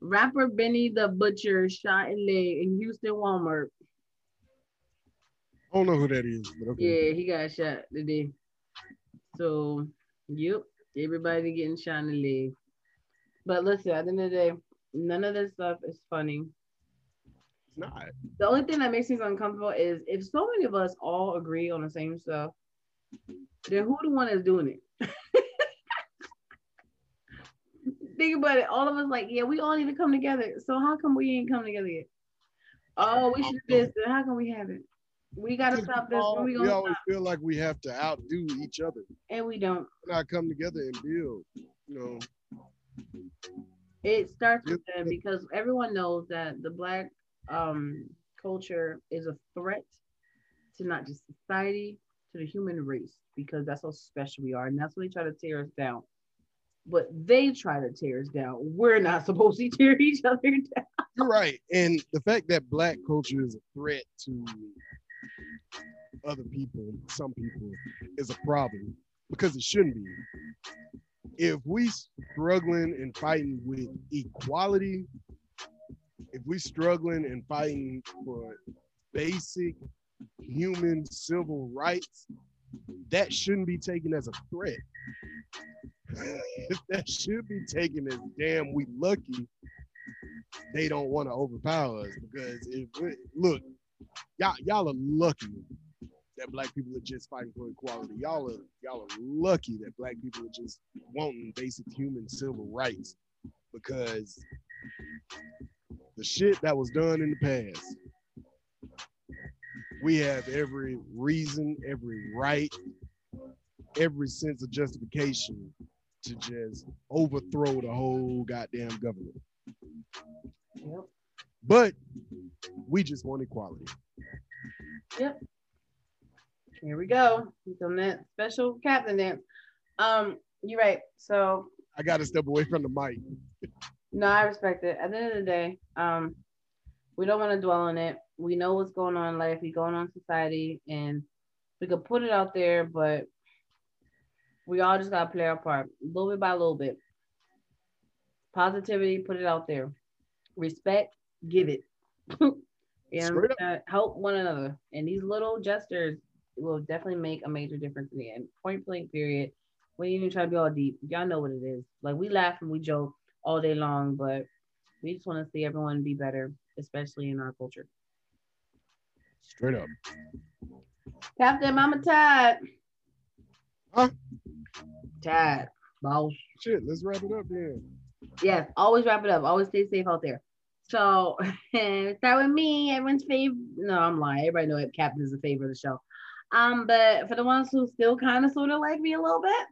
Rapper Benny the Butcher shot in leg in Houston Walmart. I don't know who that is, but okay. Yeah, he got shot today. So, yep, everybody getting shot in the leg. But listen, at the end of the day, none of this stuff is funny. It's not. The only thing that makes me uncomfortable is if so many of us all agree on the same stuff, then who the one that's doing it? Think about it. All of us like, yeah, we all need to come together. So how come we ain't come together yet? Oh, we should do this. How come we haven't? We gotta stop this. When we We always stop? feel like we have to outdo each other. And we don't. Not come together and build. You know, It starts with them because everyone knows that the black um, culture is a threat to not just society, to the human race, because that's how special we are. And that's what they try to tear us down. But they try to tear us down. We're not supposed to tear each other down. You're right. And the fact that black culture is a threat to other people, some people, is a problem because it shouldn't be. If we struggling and fighting with equality, if we struggling and fighting for basic human civil rights, that shouldn't be taken as a threat. that should be taken as damn we lucky they don't want to overpower us because if look y'all y'all are lucky that black people are just fighting for equality y'all are y'all are lucky that black people are just wanting basic human civil rights because the shit that was done in the past we have every reason every right every sense of justification to just overthrow the whole goddamn government Yep. but we just want equality Yep. Here we go. On that special captain dance. Um, you're right. So i gotta step away from the mic No, I respect it. At the end of the day, um, we don't want to dwell on it. We know what's going on in life, we going on in society, and we could put it out there, but we all just gotta play our part, little bit by little bit. Positivity, put it out there. Respect, give it. you know, Straight up. uh, help one another, and these little gestures will definitely make a major difference in the end. Point blank, period. We ain't even try to be all deep. Y'all know what it is. Like we laugh and we joke all day long, but we just want to see everyone be better, especially in our culture. Straight up Captain Mama Tad. Huh? Tad, boss. shit let's wrap it up then Yes, always wrap it up. Always stay safe out there. So start with me, everyone's favorite. No, I'm lying. Everybody know it. Captain is a favorite of the show. Um, but for the ones who still kind of sort of like me a little bit,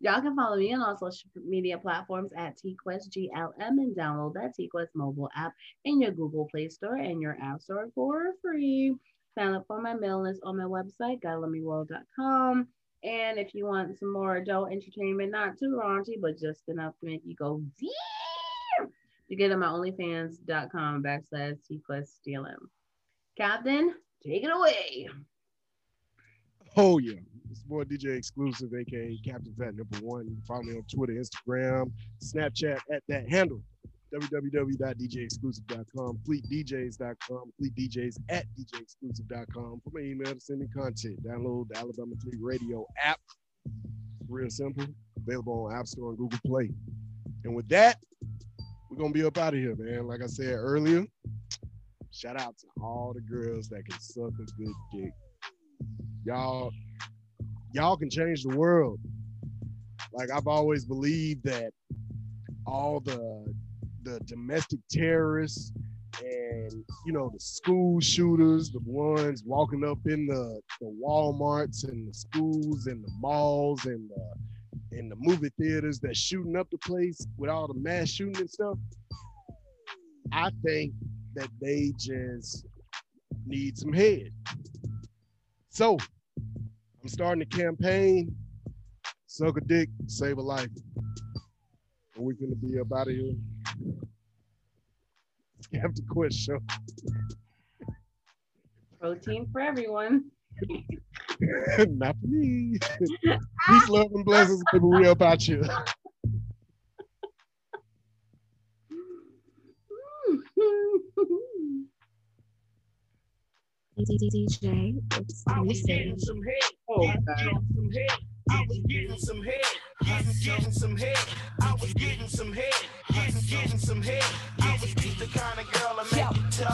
y'all can follow me on all social media platforms at TQuestGLM and download that TQuest mobile app in your Google Play Store and your App Store for free. Sign up for my mailing list on my website, godlovemeworld.com. And if you want some more adult entertainment, not too raunchy, but just enough to make you go, damn, you get on my onlyfans.com backslash TQuestGLM. Captain, take it away. Oh yeah. It's boy DJ Exclusive, aka Captain Fat Number One. Follow me on Twitter, Instagram, Snapchat at that handle. www.djexclusive.com, fleetdjs.com, fleetdjs at djexclusive.com for my email to send me content. Download the Alabama Fleet Radio app. Real simple. Available on App Store and Google Play. And with that, we're gonna be up out of here, man. Like I said earlier, shout out to all the girls that can suck a good dick. Y'all, y'all can change the world. Like I've always believed that all the the domestic terrorists and you know the school shooters, the ones walking up in the, the Walmarts and the schools and the malls and the in the movie theaters that's shooting up the place with all the mass shooting and stuff. I think that they just need some head. So I'm starting a campaign. Suck a dick, save a life. And we're gonna be up out of here. You have to quit show. Protein for everyone. Not for me. Peace, love, and blessings, people. We up out you. DJ, it's oh, I was getting some head, getting, getting some head. I was getting some head, getting, getting some head. I was the kind of girl I make you tell.